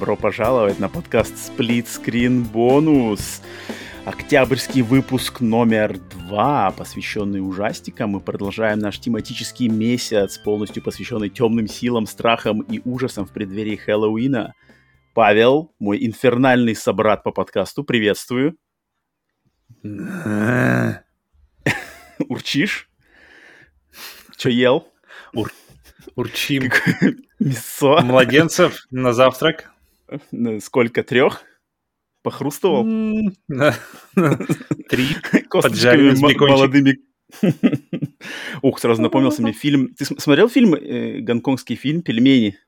Добро пожаловать на подкаст Split Screen Bonus. Октябрьский выпуск номер два, посвященный ужастикам. Мы продолжаем наш тематический месяц, полностью посвященный темным силам, страхам и ужасам в преддверии Хэллоуина. Павел, мой инфернальный собрат по подкасту, приветствую. Урчишь? Че ел? Ур Урчим. Мясо. Младенцев на завтрак. Сколько? Трех? Похрустывал? Три. Косточками молодыми. Ух, сразу напомнился мне фильм. Ты смотрел фильм, э, гонконгский фильм «Пельмени»?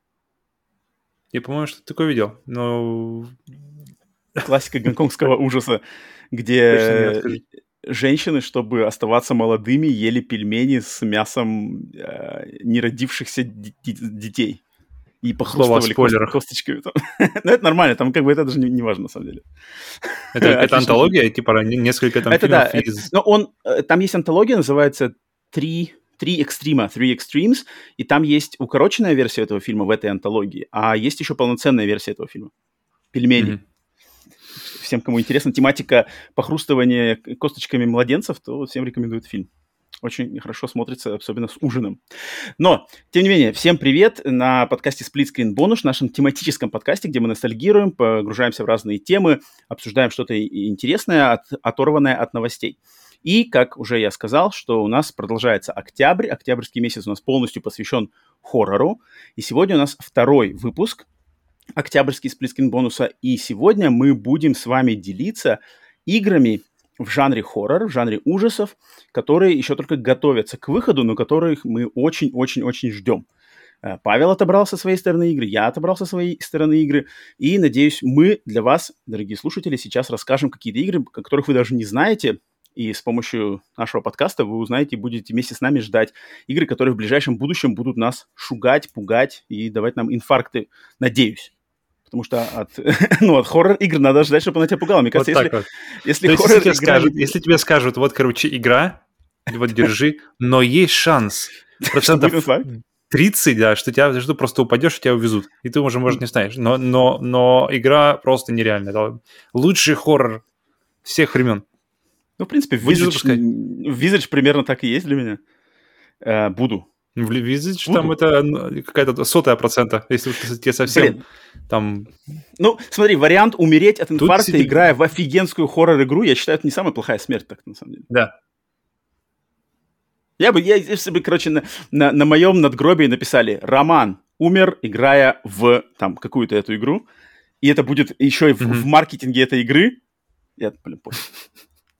Я, по-моему, что такое видел, но... Классика гонконгского ужаса, где женщины, чтобы оставаться молодыми, ели пельмени с мясом э, неродившихся детей. И похлопывали кост- косточками. Там. ну, это нормально, там как бы это даже не, не важно, на самом деле. Это, это антология, типа несколько там это фильмов да, из... Это, но он, э, там есть антология, называется «Три три экстрима, Three Extremes, и там есть укороченная версия этого фильма в этой антологии, а есть еще полноценная версия этого фильма. Пельмени. Mm-hmm всем, кому интересна тематика похрустывания косточками младенцев, то всем рекомендую фильм. Очень хорошо смотрится, особенно с ужином. Но, тем не менее, всем привет на подкасте Split Screen Bonus, нашем тематическом подкасте, где мы ностальгируем, погружаемся в разные темы, обсуждаем что-то интересное, от, оторванное от новостей. И, как уже я сказал, что у нас продолжается октябрь. Октябрьский месяц у нас полностью посвящен хоррору. И сегодня у нас второй выпуск октябрьский сплитскин бонуса. И сегодня мы будем с вами делиться играми в жанре хоррор, в жанре ужасов, которые еще только готовятся к выходу, но которых мы очень-очень-очень ждем. Э, Павел отобрал со своей стороны игры, я отобрал со своей стороны игры, и, надеюсь, мы для вас, дорогие слушатели, сейчас расскажем какие-то игры, которых вы даже не знаете, и с помощью нашего подкаста вы узнаете и будете вместе с нами ждать игры, которые в ближайшем будущем будут нас шугать, пугать и давать нам инфаркты, надеюсь. Потому что от, ну, от хоррор-игр надо ждать, чтобы она тебя пугала. Мне кажется, вот если, вот. если То хоррор если, тебе скажут, если тебе скажут, вот, короче, игра, вот держи, но есть шанс процентов 30, да, что тебя, что просто упадешь, и тебя увезут. И ты уже, может, не станешь. Но, но, но игра просто нереальная. Лучший хоррор всех времен. Ну, в принципе, Visage, Visage примерно так и есть для меня. Э, буду. В Visage там это какая-то сотая процента, если уж тебе совсем Блин. там... Ну, смотри, вариант умереть от инфаркта, Тут... играя в офигенскую хоррор-игру, я считаю, это не самая плохая смерть, так, на самом деле. Да. Я бы, я, если бы, короче, на, на, на моем надгробии написали «Роман умер, играя в там какую-то эту игру», и это будет еще и в, mm-hmm. в маркетинге этой игры, я, блин, понял.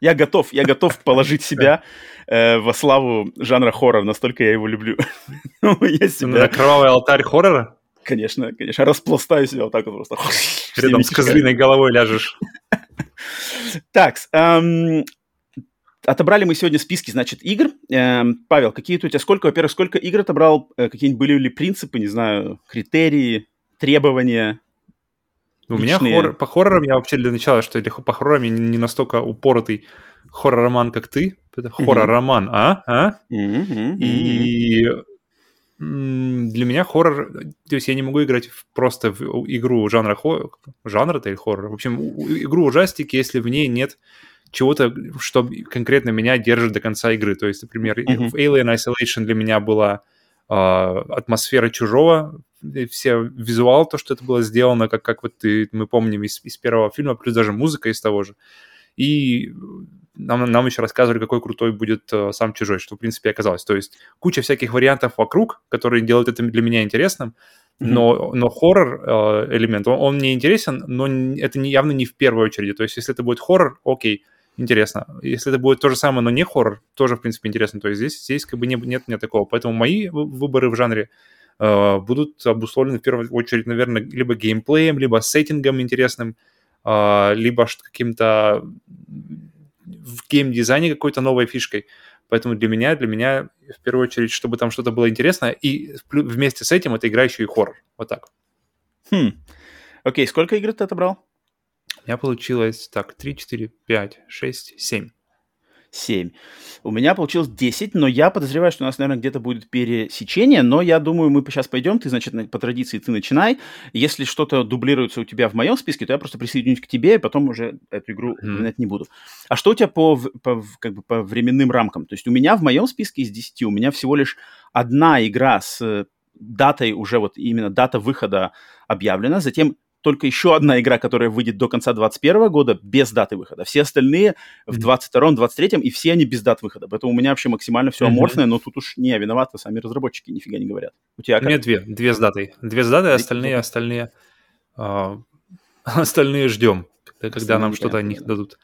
Я готов, я готов положить себя э, во славу жанра хоррор, настолько я его люблю. Ну, я себя... Кровавый алтарь хоррора? Конечно, конечно. Распластаю себя вот так вот просто. Рядом с козлиной головой ляжешь. Так, эм, отобрали мы сегодня списки, значит, игр. Эм, Павел, какие у тебя, сколько, во-первых, сколько игр отобрал, э, какие-нибудь были ли принципы, не знаю, критерии, требования? У меня хоррор, по хоррорам я вообще для начала, что по хоррорам я не настолько упоротый хоррор-роман, как ты. Это хоррор-роман, а? а? И для меня хоррор, то есть я не могу играть в, просто в игру жанра хоррор, жанра-то или хоррор, в общем, игру ужастики, если в ней нет чего-то, что конкретно меня держит до конца игры. То есть, например, mm-hmm. в Alien Isolation для меня была э, атмосфера чужого, все визуал, то, что это было сделано, как, как вот ты, мы помним из, из первого фильма, плюс даже музыка из того же. И нам, нам еще рассказывали, какой крутой будет э, сам чужой, что в принципе оказалось. То есть куча всяких вариантов вокруг, которые делают это для меня интересным, mm-hmm. но, но хоррор э, элемент, он, он мне интересен, но это не, явно не в первую очередь. То есть если это будет хоррор, окей, интересно. Если это будет то же самое, но не хоррор, тоже, в принципе, интересно. То есть здесь, здесь как бы не, нет, нет такого. Поэтому мои выборы в жанре э, будут обусловлены в первую очередь, наверное, либо геймплеем, либо сеттингом интересным, э, либо каким-то в геймдизайне какой-то новой фишкой. Поэтому для меня, для меня в первую очередь, чтобы там что-то было интересное, и вместе с этим это игра еще и хоррор. Вот так. Хм. Окей, сколько игр ты отобрал? У меня получилось так, 3, 4, 5, 6, 7. 7. У меня получилось 10, но я подозреваю, что у нас, наверное, где-то будет пересечение, но я думаю, мы сейчас пойдем, ты, значит, по традиции ты начинай. Если что-то дублируется у тебя в моем списке, то я просто присоединюсь к тебе, и потом уже эту игру упоминать mm. не буду. А что у тебя по, по, как бы, по временным рамкам? То есть у меня в моем списке из 10, у меня всего лишь одна игра с датой уже вот именно дата выхода объявлена, затем только еще одна игра, которая выйдет до конца 2021 года без даты выхода. Все остальные в 2022, 2023 и все они без дат выхода. Поэтому у меня вообще максимально все аморфное, но тут уж не я виноват, а сами разработчики нифига не говорят. У тебя как? У меня две, две с датой. Две с датой, остальные, остальные, э, остальные ждем, когда, нам что-то о них дадут.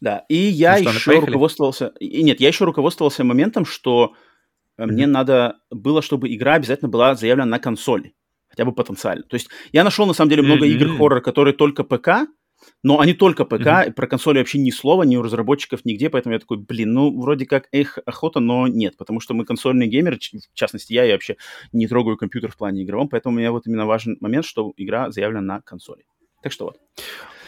Да, и я ну, что, еще руководствовался... И нет, я еще руководствовался моментом, что mm-hmm. мне надо было, чтобы игра обязательно была заявлена на консоли хотя бы потенциально. То есть я нашел, на самом деле, много mm-hmm. игр хоррор, которые только ПК, но они только ПК, mm-hmm. про консоли вообще ни слова, ни у разработчиков, нигде, поэтому я такой, блин, ну, вроде как, эх, охота, но нет, потому что мы консольные геймеры, в частности, я, я вообще не трогаю компьютер в плане игровом, поэтому у меня вот именно важен момент, что игра заявлена на консоли. Так что вот.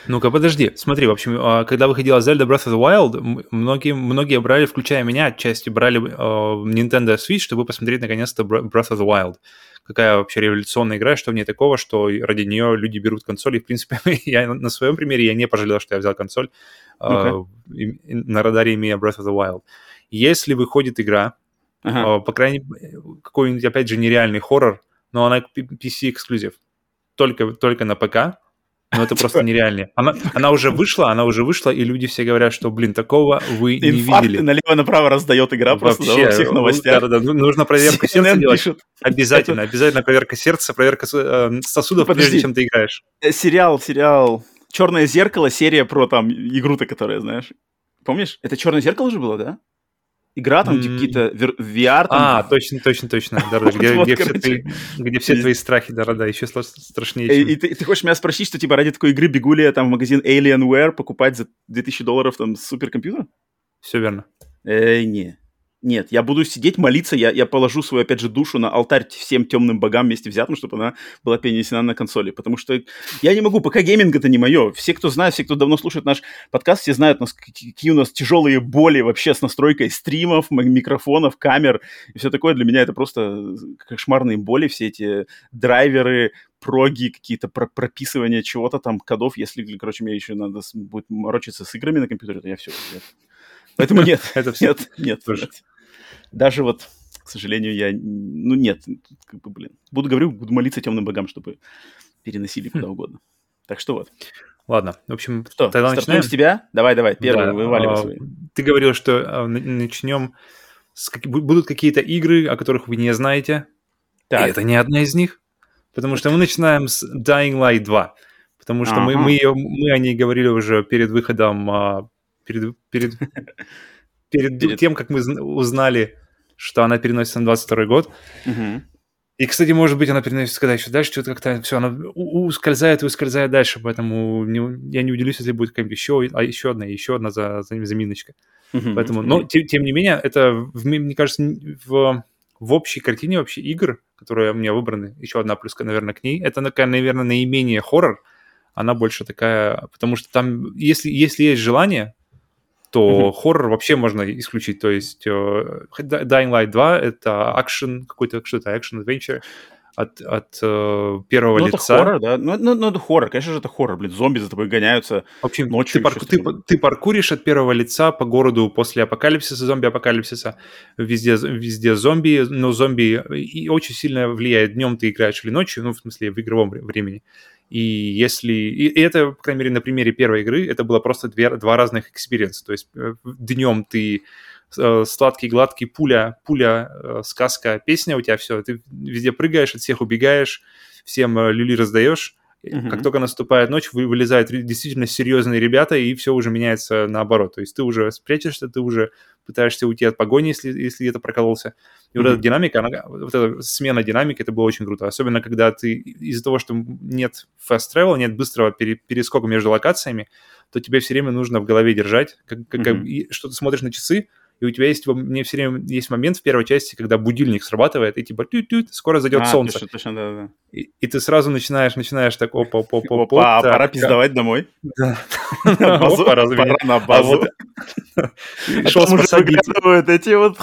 Ну-ка, подожди. Смотри, в общем, а, когда выходила Zelda Breath of the Wild, многие, многие брали, включая меня, отчасти брали uh, Nintendo Switch, чтобы посмотреть наконец-то Breath of the Wild какая вообще революционная игра, что в ней такого, что ради нее люди берут консоль. И, в принципе, я на своем примере я не пожалел, что я взял консоль, okay. э, на радаре имея Breath of the Wild. Если выходит игра, uh-huh. э, по крайней мере, какой-нибудь, опять же, нереальный хоррор, но она PC-эксклюзив, только, только на ПК, ну, это просто нереально. Она, она уже вышла, она уже вышла, и люди все говорят, что, блин, такого вы не видели. налево-направо раздает игра просто да, во всех новостях. Да, да, да. Нужно проверку сердца делать. Пишут. Обязательно, обязательно проверка сердца, проверка э, сосудов, Подожди. прежде чем ты играешь. Э, сериал, сериал «Черное зеркало», серия про там игру-то, которая, знаешь. Помнишь? Это «Черное зеркало» же было, да? Игра, там, где какие-то VR. Там... А, точно, точно, точно. Да, да, где, вот, где, все твои, где все твои страхи, да, да, еще страшнее. Чем... И, и, ты, ты хочешь меня спросить, что типа ради такой игры бегу ли я там в магазин Alienware покупать за 2000 долларов там суперкомпьютер? Все верно. Эй, не. Нет, я буду сидеть, молиться, я, я положу свою, опять же, душу на алтарь всем темным богам вместе взятым, чтобы она была перенесена на консоли. Потому что я не могу, пока гейминг это не мое. Все, кто знает, все, кто давно слушает наш подкаст, все знают, нас, какие у нас тяжелые боли вообще с настройкой стримов, микрофонов, камер и все такое. Для меня это просто кошмарные боли, все эти драйверы, проги, какие-то про прописывания чего-то там, кодов. Если, короче, мне еще надо будет морочиться с играми на компьютере, то я все. Поэтому нет, это все. Нет, нет даже вот, к сожалению, я... Ну, нет, как бы, блин. Буду, говорю, буду молиться темным богам, чтобы переносили куда хм. угодно. Так что вот. Ладно, в общем, что, тогда начнем. с тебя? Давай, давай, первый, да, вываливай а, свои. Ты говорил, что а, начнем с... Будут какие-то игры, о которых вы не знаете. Так. И это не одна из них. Потому что мы начинаем с Dying Light 2. Потому что ага. мы, мы, мы о ней говорили уже перед выходом, а, перед, перед, перед, перед тем, как мы узнали что она переносится на 22 год. Угу. И, кстати, может быть, она переносится когда еще дальше, что-то как-то все, она ускользает и ускользает дальше, поэтому не, я не удивлюсь, если будет какая-нибудь еще, а еще одна, еще одна за, за, заминочка. Mm-hmm. Поэтому, но, тем, тем не менее, это, мне кажется, в, в общей картине вообще игр, которые у меня выбраны, еще одна плюска, наверное, к ней, это, наверное, наименее хоррор, она больше такая, потому что там, если, если есть желание, то mm-hmm. хоррор вообще можно исключить. То есть uh, Dying Light 2 — это акшен, какой-то, что это, акшен-адвенчер от, от uh, первого ну, лица. это хоррор, да? Ну, ну, ну, это хоррор, конечно же, это хоррор. Блин, зомби за тобой гоняются В общем, ночью. Ты, парку, ты, ты паркуришь от первого лица по городу после апокалипсиса, зомби-апокалипсиса. Везде, везде зомби, но зомби и очень сильно влияет. Днем ты играешь или ночью, ну, в смысле, в игровом времени. И если... И это, по крайней мере, на примере первой игры, это было просто две, два разных experience 'а. То есть э, днем ты э, сладкий, гладкий, пуля, пуля, э, сказка, песня у тебя все, ты везде прыгаешь, от всех убегаешь, всем люли раздаешь, Mm-hmm. Как только наступает ночь, вылезают действительно серьезные ребята, и все уже меняется наоборот. То есть ты уже спрячешься, ты уже пытаешься уйти от погони, если, если это прокололся. И mm-hmm. вот эта динамика, она, вот эта смена динамики, это было очень круто. Особенно, когда ты из-за того, что нет fast travel, нет быстрого пере, перескока между локациями, то тебе все время нужно в голове держать, как, как, mm-hmm. что ты смотришь на часы, и у тебя есть, мне все время есть момент в первой части, когда будильник срабатывает, и типа тют -тют, скоро зайдет а, солнце. Точно, точно, да, да. И, и ты сразу начинаешь, начинаешь так, опа, опа, опа, опа. А пора пиздовать домой. Да. Пора на базу. Шел спасать эти вот...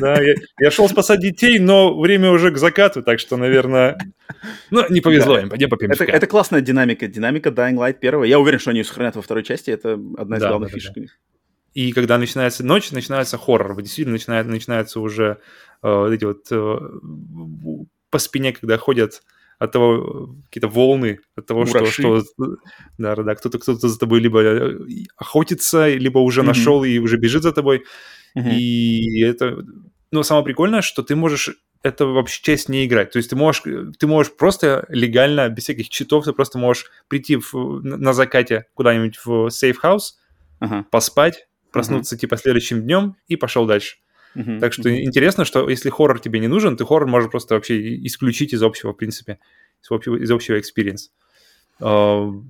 Да, я, я шел спасать детей, но время уже к закату, так что, наверное, ну, не повезло им, пойдем попьем это, это классная динамика, динамика Dying Light первого. Я уверен, что они ее сохранят во второй части, это одна из да, главных да, фишек. Да. И когда начинается ночь, начинается хоррор. Действительно, начинает, начинается уже э, эти вот э, по спине, когда ходят от того какие-то волны, от того, что, что да, да, кто-то кто-то за тобой либо э, охотится, либо уже mm-hmm. нашел и уже бежит за тобой. Mm-hmm. И это, ну, самое прикольное, что ты можешь это вообще часть не играть. То есть ты можешь, ты можешь просто легально, без всяких читов, ты просто можешь прийти в, на закате куда-нибудь в safe house, uh-huh. поспать, проснуться uh-huh. типа следующим днем и пошел дальше. Uh-huh. Так что uh-huh. интересно, что если хоррор тебе не нужен, ты хоррор можешь просто вообще исключить из общего, в принципе, из общего, из общего experience. Uh,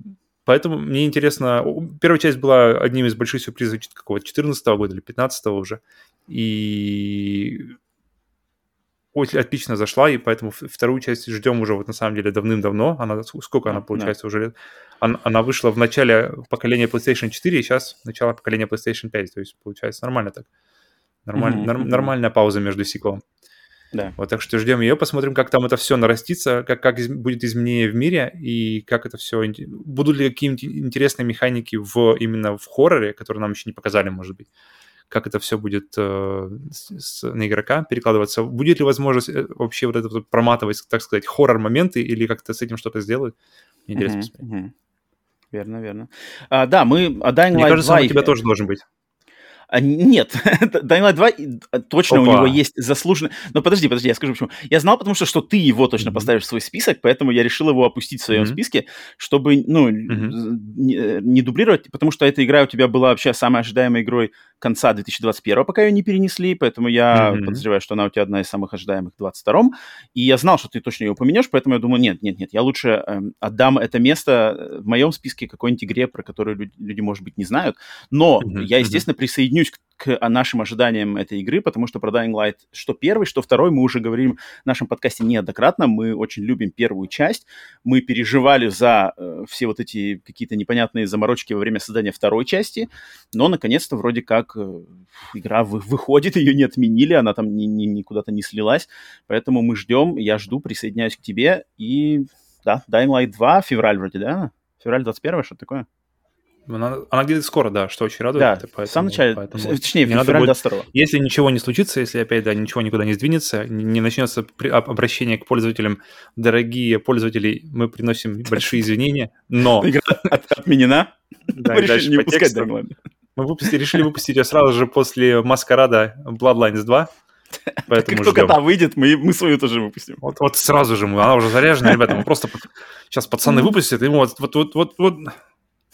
поэтому мне интересно... Первая часть была одним из больших сюрпризов какого-то 14 года или 15 уже. И очень отлично зашла, и поэтому вторую часть ждем уже вот на самом деле давным-давно. Она, сколько она, получается, да. уже лет? Она, она вышла в начале поколения PlayStation 4, и сейчас начало поколения PlayStation 5. То есть, получается, нормально так. Нормаль, mm-hmm. норм, нормальная пауза между сиквелом. Да. Вот так что ждем ее, посмотрим, как там это все нарастится, как, как из, будет изменение в мире и как это все... Будут ли какие-нибудь интересные механики в, именно в хорроре, которые нам еще не показали, может быть как это все будет э, с, на игрока перекладываться. Будет ли возможность э, вообще вот это вот проматывать, так сказать, хоррор-моменты или как-то с этим что-то сделать? Интересно uh-huh, uh-huh. Верно, верно. А, да, мы... А Dying Light Мне кажется, 2... у тебя тоже должен быть. А, нет, Dying Light 2 э, точно Опа. у него есть заслуженный... Но подожди, подожди, я скажу почему. Я знал, потому что, что ты его точно mm-hmm. поставишь в свой список, поэтому я решил его опустить в своем mm-hmm. списке, чтобы, ну, mm-hmm. не, э, не дублировать, потому что эта игра у тебя была вообще самой ожидаемой игрой конца 2021, пока ее не перенесли, поэтому я mm-hmm. подозреваю, что она у тебя одна из самых ожидаемых в 2022. И я знал, что ты точно ее упомянешь, поэтому я думаю, нет, нет, нет, я лучше э, отдам это место э, в моем списке какой-нибудь игре, про которую люди, люди может быть, не знают. Но mm-hmm. я, естественно, присоединюсь к, к нашим ожиданиям этой игры, потому что про Dying Light что первый, что второй, мы уже говорим в нашем подкасте неоднократно, мы очень любим первую часть, мы переживали за э, все вот эти какие-то непонятные заморочки во время создания второй части, но, наконец-то, вроде как э, игра выходит, ее не отменили, она там ни, ни, ни куда-то не слилась. Поэтому мы ждем, я жду, присоединяюсь к тебе. И да, Dying Light 2, февраль вроде, да? Февраль 21 что такое? Она, она где-то скоро, да, что очень радует. Да, поэтому, в самом начале, поэтому, точнее, в феврале 22 Если ничего не случится, если опять, да, ничего никуда не сдвинется, не, не начнется обращение к пользователям, дорогие пользователи, мы приносим большие извинения, но... Игра отменена? Да, мы решили не выпускать мы выпустили, решили выпустить ее сразу же после Маскарада Bloodlines 2. Поэтому как ждем. только та выйдет, мы, мы свою тоже выпустим. Вот, вот сразу же мы, она уже заряжена, ребята, мы просто сейчас пацаны выпустят, и вот, вот, вот, вот, вот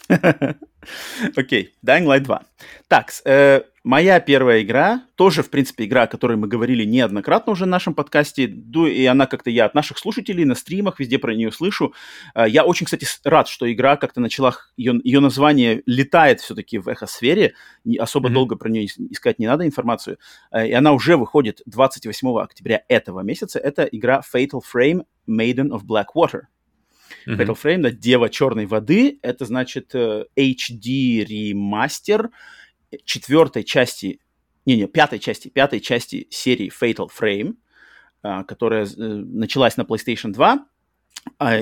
Окей, okay. Dying Light 2. Так, э, моя первая игра, тоже, в принципе, игра, о которой мы говорили неоднократно уже в нашем подкасте, и она как-то я от наших слушателей на стримах везде про нее слышу. Э, я очень, кстати, рад, что игра как-то начала, ее, ее название летает все-таки в эхосфере, особо mm-hmm. долго про нее искать не надо информацию, э, и она уже выходит 28 октября этого месяца. Это игра Fatal Frame Maiden of Blackwater. Mm-hmm. Fatal Frame, да, Дева черной воды, это значит HD э, ремастер четвертой части, не-не, пятой части, пятой части серии Fatal Frame, а, которая э, началась на PlayStation 2, а,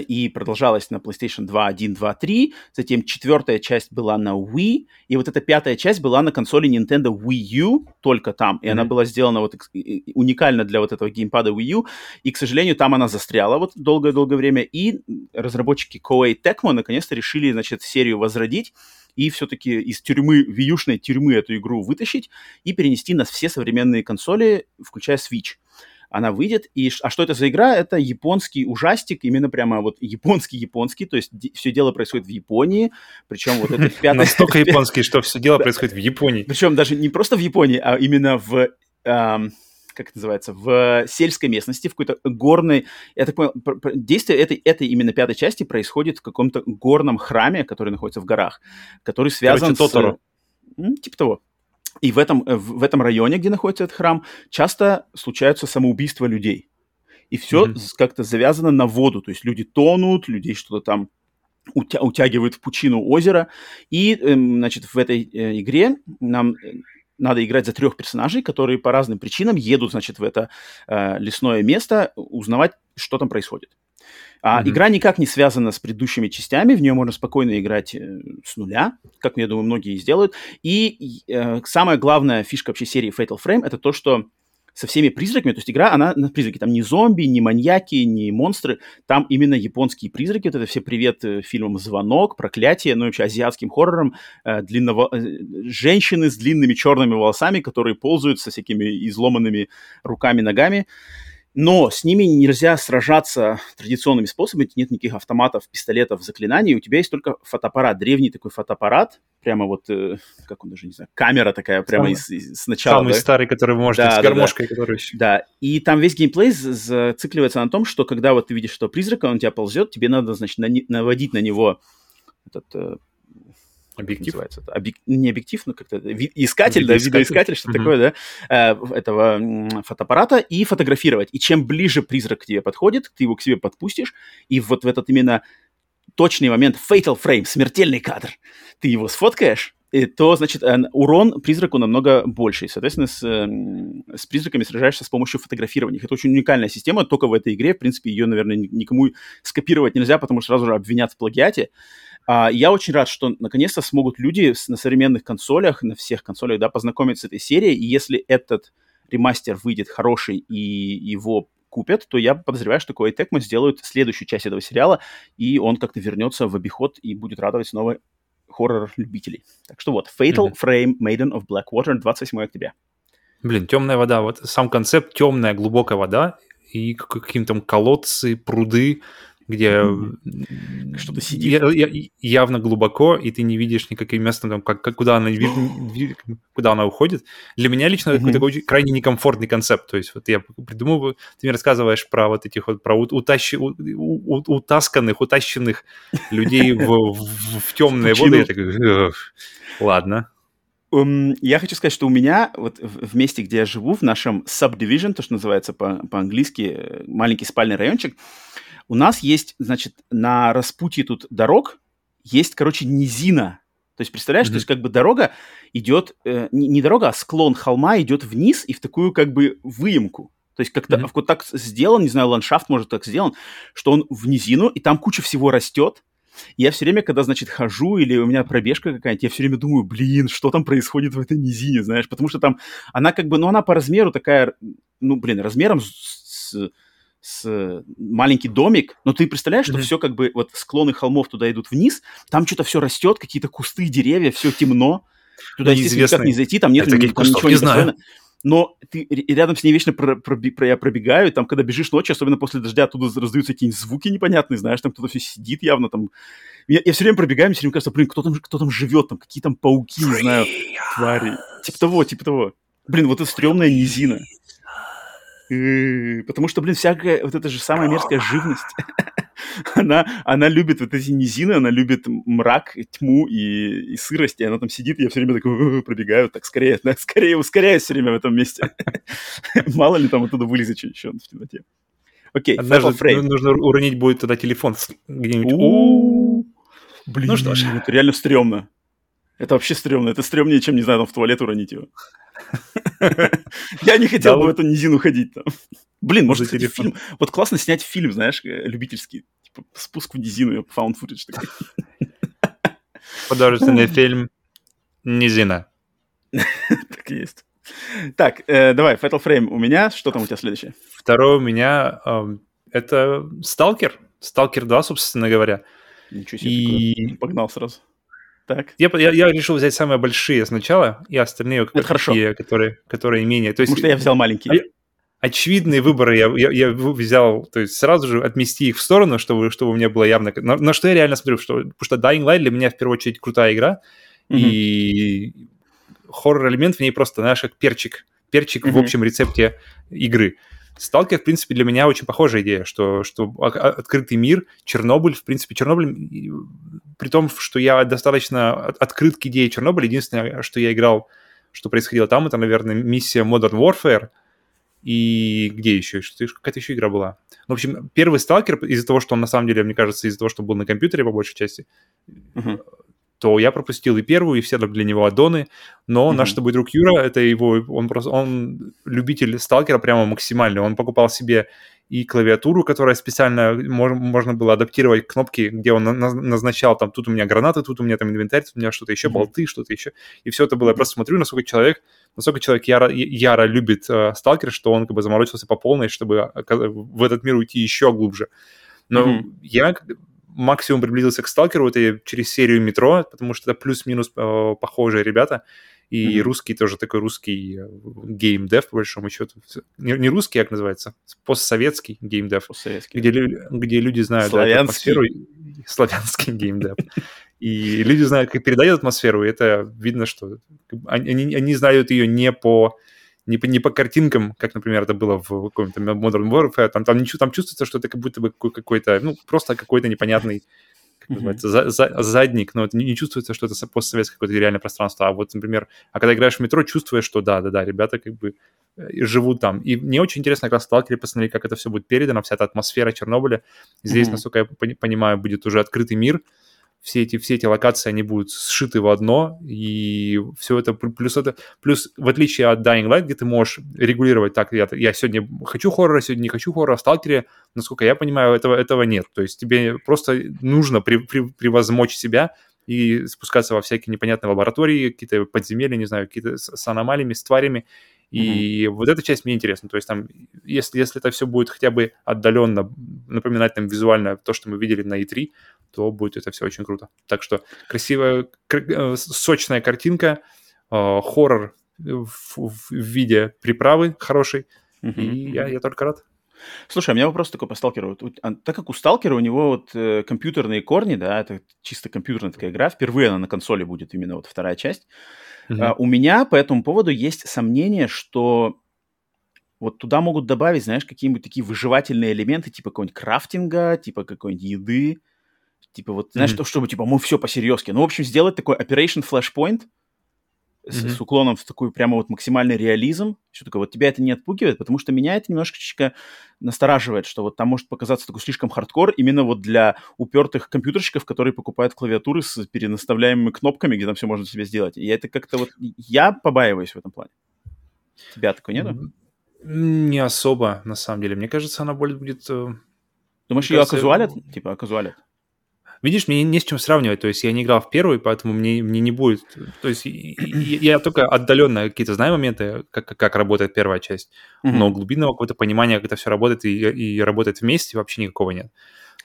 и продолжалась на PlayStation 2, 1, 2, 3. Затем четвертая часть была на Wii, и вот эта пятая часть была на консоли Nintendo Wii U, только там. И mm-hmm. она была сделана вот уникально для вот этого геймпада Wii U. И, к сожалению, там она застряла вот долгое-долгое время. И разработчики Koei Tecmo наконец-то решили, значит, серию возродить и все-таки из тюрьмы, виюшной тюрьмы эту игру вытащить и перенести на все современные консоли, включая Switch она выйдет. И, а что это за игра? Это японский ужастик, именно прямо вот японский-японский, то есть все дело происходит в Японии, причем вот это пятое... Настолько японский, что все дело происходит в Японии. Причем даже не просто в Японии, а именно в как это называется, в сельской местности, в какой-то горной... Я так понял, действие этой, этой именно пятой части происходит в каком-то горном храме, который находится в горах, который связан Короче, с... Тоторо. Типа того. И в этом, э, в этом районе, где находится этот храм, часто случаются самоубийства людей. И все mm-hmm. как-то завязано на воду. То есть люди тонут, людей что-то там утягивают в пучину озера. И, эм, значит, в этой э, игре нам э, надо играть за трех персонажей, которые по разным причинам едут, значит, в это э, лесное место, узнавать, что там происходит. А mm-hmm. игра никак не связана с предыдущими частями, в нее можно спокойно играть э, с нуля, как, я думаю, многие сделают. И э, самая главная фишка вообще серии Fatal Frame это то, что со всеми призраками, то есть игра, она на призраки, там не зомби, не маньяки, не монстры, там именно японские призраки, вот это все привет э, фильмам «Звонок», «Проклятие», ну и вообще азиатским хоррором, э, длинного... Э, женщины с длинными черными волосами, которые ползают со всякими изломанными руками, ногами, но с ними нельзя сражаться традиционными способами, нет никаких автоматов, пистолетов, заклинаний, у тебя есть только фотоаппарат, древний такой фотоаппарат, прямо вот, э, как он даже, не знаю, камера такая прямо самый, из, из, сначала. Самый да? старый, который вы можете, да, с да, гармошкой, да. который еще. Да, и там весь геймплей зацикливается на том, что когда вот ты видишь что призрака, он тебя ползет, тебе надо, значит, наводить на него этот э, Объектив? Называется это? Объек... Не объектив, но как-то искатель, да, видоискатель, mm-hmm. такое, да, э, этого фотоаппарата и фотографировать. И чем ближе призрак к тебе подходит, ты его к себе подпустишь, и вот в этот именно точный момент, fatal frame, смертельный кадр, ты его сфоткаешь, то, значит, урон призраку намного больше. И, соответственно, с, с призраками сражаешься с помощью фотографирования. Это очень уникальная система, только в этой игре, в принципе, ее, наверное, никому скопировать нельзя, потому что сразу же обвинят в плагиате. А, я очень рад, что наконец-то смогут люди на современных консолях, на всех консолях, да, познакомиться с этой серией, и если этот ремастер выйдет хороший и его купят, то я подозреваю, что Koei Tecmo сделают следующую часть этого сериала, и он как-то вернется в обиход и будет радовать снова хоррор-любителей. Так что вот, Fatal mm-hmm. Frame Maiden of Blackwater, 28 октября. Блин, темная вода. Вот сам концепт темная, глубокая вода и какие-то там колодцы, пруды, где что-то сидит. Я, я, явно глубоко, и ты не видишь никаких мест, там, как, как, куда, она, куда она уходит. Для меня лично это такой крайне некомфортный концепт. То есть вот я придумываю, ты мне рассказываешь про вот этих вот, про утащи, у, у, утасканных, утащенных людей в, в, в темные воды. Я такой, ладно. Um, я хочу сказать, что у меня вот в, месте, где я живу, в нашем subdivision, то, что называется по- по-английски, э, маленький спальный райончик, у нас есть, значит, на распутье тут дорог есть, короче, низина. То есть, представляешь, mm-hmm. то есть как бы дорога идет, э, не, не дорога, а склон холма идет вниз и в такую как бы выемку. То есть как-то mm-hmm. вот так сделан, не знаю, ландшафт может так сделан, что он в низину, и там куча всего растет. И я все время, когда, значит, хожу или у меня пробежка какая-нибудь, я все время думаю, блин, что там происходит в этой низине, знаешь, потому что там она как бы, ну, она по размеру такая, ну, блин, размером с, с с маленький домик, но ты представляешь, что mm-hmm. все как бы вот склоны холмов туда идут вниз, там что-то все растет, какие-то кусты, деревья, все темно, туда естественно никак не зайти, там нет там ничего не, знаю. Но ты рядом с ней вечно про, про, про, я пробегаю, там, когда бежишь ночью, особенно после дождя, оттуда раздаются какие-нибудь звуки непонятные, знаешь, там кто-то все сидит явно, там... Я, я все время пробегаю, мне все время кажется, блин, кто там, кто там живет, там какие там пауки, не знаю, твари. Типа того, типа того. Блин, вот это стрёмная низина. Потому что, блин, всякая вот эта же самая мерзкая живность, она, она любит вот эти низины, она любит мрак, тьму и, и сырость, и она там сидит, и я все время такой пробегаю, так скорее, да, скорее ускоряюсь все время в этом месте. Мало ли там оттуда вылезет еще в темноте. Окей, Однажды нужно уронить будет тогда телефон где-нибудь. Блин, ну что ж. это реально стрёмно. Это вообще стрёмно. Это стрёмнее, чем, не знаю, там в туалет уронить его. Я не хотел бы в эту низину ходить там. Блин, может, кстати, фильм... Вот классно снять фильм, знаешь, э, любительский. Типа спуск в низину, found footage такой. Художественный фильм «Низина». Так и есть. Так, э, давай, Fatal Frame у меня. Что там у тебя следующее? Второе у меня это «Сталкер». «Сталкер 2», собственно говоря. Ничего себе, и... погнал сразу. Так. Я, я, я решил взять самые большие сначала, и остальные Это хорошо. Такие, которые, которые менее. То есть, Потому что я взял маленькие. Очевидные выборы я, я, я взял, то есть сразу же отмести их в сторону, чтобы, чтобы у меня было явно... На, на что я реально смотрю, что, потому что Dying Light для меня в первую очередь крутая игра, mm-hmm. и хоррор-элемент в ней просто, знаешь, как перчик. Перчик mm-hmm. в общем рецепте игры. Сталкер, в принципе, для меня очень похожая идея, что, что открытый мир, Чернобыль, в принципе, Чернобыль, при том, что я достаточно открыт к идее Чернобыля, единственное, что я играл, что происходило там, это, наверное, миссия Modern Warfare, И где еще? Какая-то еще игра была. Ну, в общем, первый сталкер, из-за того, что он на самом деле, мне кажется, из-за того, что был на компьютере по большей части, uh-huh то я пропустил и первую, и все для него аддоны, но mm-hmm. наш с тобой друг Юра, это его, он просто, он любитель сталкера прямо максимальный, он покупал себе и клавиатуру, которая специально мож, можно было адаптировать кнопки, где он на, назначал, там, тут у меня гранаты, тут у меня там инвентарь, тут у меня что-то еще, mm-hmm. болты, что-то еще, и все это было, я просто смотрю, насколько человек, насколько человек яро, яро любит э, сталкер, что он как бы заморочился по полной, чтобы в этот мир уйти еще глубже. Но mm-hmm. я максимум приблизился к Сталкеру, это через серию метро, потому что это плюс-минус э, похожие ребята. И mm-hmm. русский тоже такой русский э, геймдев, по большому счету. Не, не русский, как называется, постсоветский геймдев. Постсоветский. Где, где люди знают да, атмосферу. Славянский геймдев. И люди знают, как передать атмосферу, и это видно, что они, они знают ее не по не по, не по картинкам, как, например, это было в каком-то Modern Warfare, там, там, там чувствуется, что это как будто бы какой-то, ну, просто какой-то непонятный называется, за, за, задник, но это не, не чувствуется, что это постсоветское какое-то реальное пространство. А вот, например, а когда играешь в метро, чувствуешь, что да-да-да, ребята как бы э, живут там. И мне очень интересно как раз сталкере посмотреть, как это все будет передано, вся эта атмосфера Чернобыля. Здесь, mm-hmm. насколько я понимаю, будет уже открытый мир, все эти, все эти локации, они будут сшиты в одно, и все это плюс это, плюс в отличие от Dying Light, где ты можешь регулировать так, я, я сегодня хочу хоррора, сегодня не хочу хоррора, в Сталкере, насколько я понимаю, этого, этого нет. То есть тебе просто нужно при, при, превозмочь себя и спускаться во всякие непонятные лаборатории, какие-то подземелья, не знаю, какие-то с, с аномалиями, с тварями, и mm-hmm. вот эта часть мне интересна. То есть там, если, если это все будет хотя бы отдаленно напоминать нам визуально то, что мы видели на E3, то будет это все очень круто. Так что красивая, э, сочная картинка, э, хоррор в, в виде приправы хорошей, mm-hmm. и я, я только рад. Слушай, а у меня вопрос такой по сталкеру. А, так как у сталкера у него вот э, компьютерные корни, да, это чисто компьютерная такая игра, впервые она на консоли будет именно вот вторая часть. Mm-hmm. А, у меня по этому поводу есть сомнение, что вот туда могут добавить, знаешь, какие-нибудь такие выживательные элементы, типа какого-нибудь крафтинга, типа какой-нибудь еды, Типа вот, знаешь, mm-hmm. чтобы, типа, мы все по-серьезки. Ну, в общем, сделать такой Operation Flashpoint с, mm-hmm. с уклоном в такой прямо вот максимальный реализм. Что такое, вот тебя это не отпугивает, потому что меня это немножечко настораживает, что вот там может показаться такой слишком хардкор именно вот для упертых компьютерщиков, которые покупают клавиатуры с перенаставляемыми кнопками, где там все можно себе сделать. И это как-то вот... Я побаиваюсь в этом плане. Тебя такой нету? Не особо, на самом деле. Мне кажется, она будет... Э, Думаешь, ее оказуалят? Типа оказуалят? Видишь, мне не с чем сравнивать, то есть я не играл в первый, поэтому мне, мне не будет... То есть я только отдаленно какие-то знаю моменты, как, как работает первая часть, mm-hmm. но глубинного какого-то понимания, как это все работает и, и работает вместе, вообще никакого нет.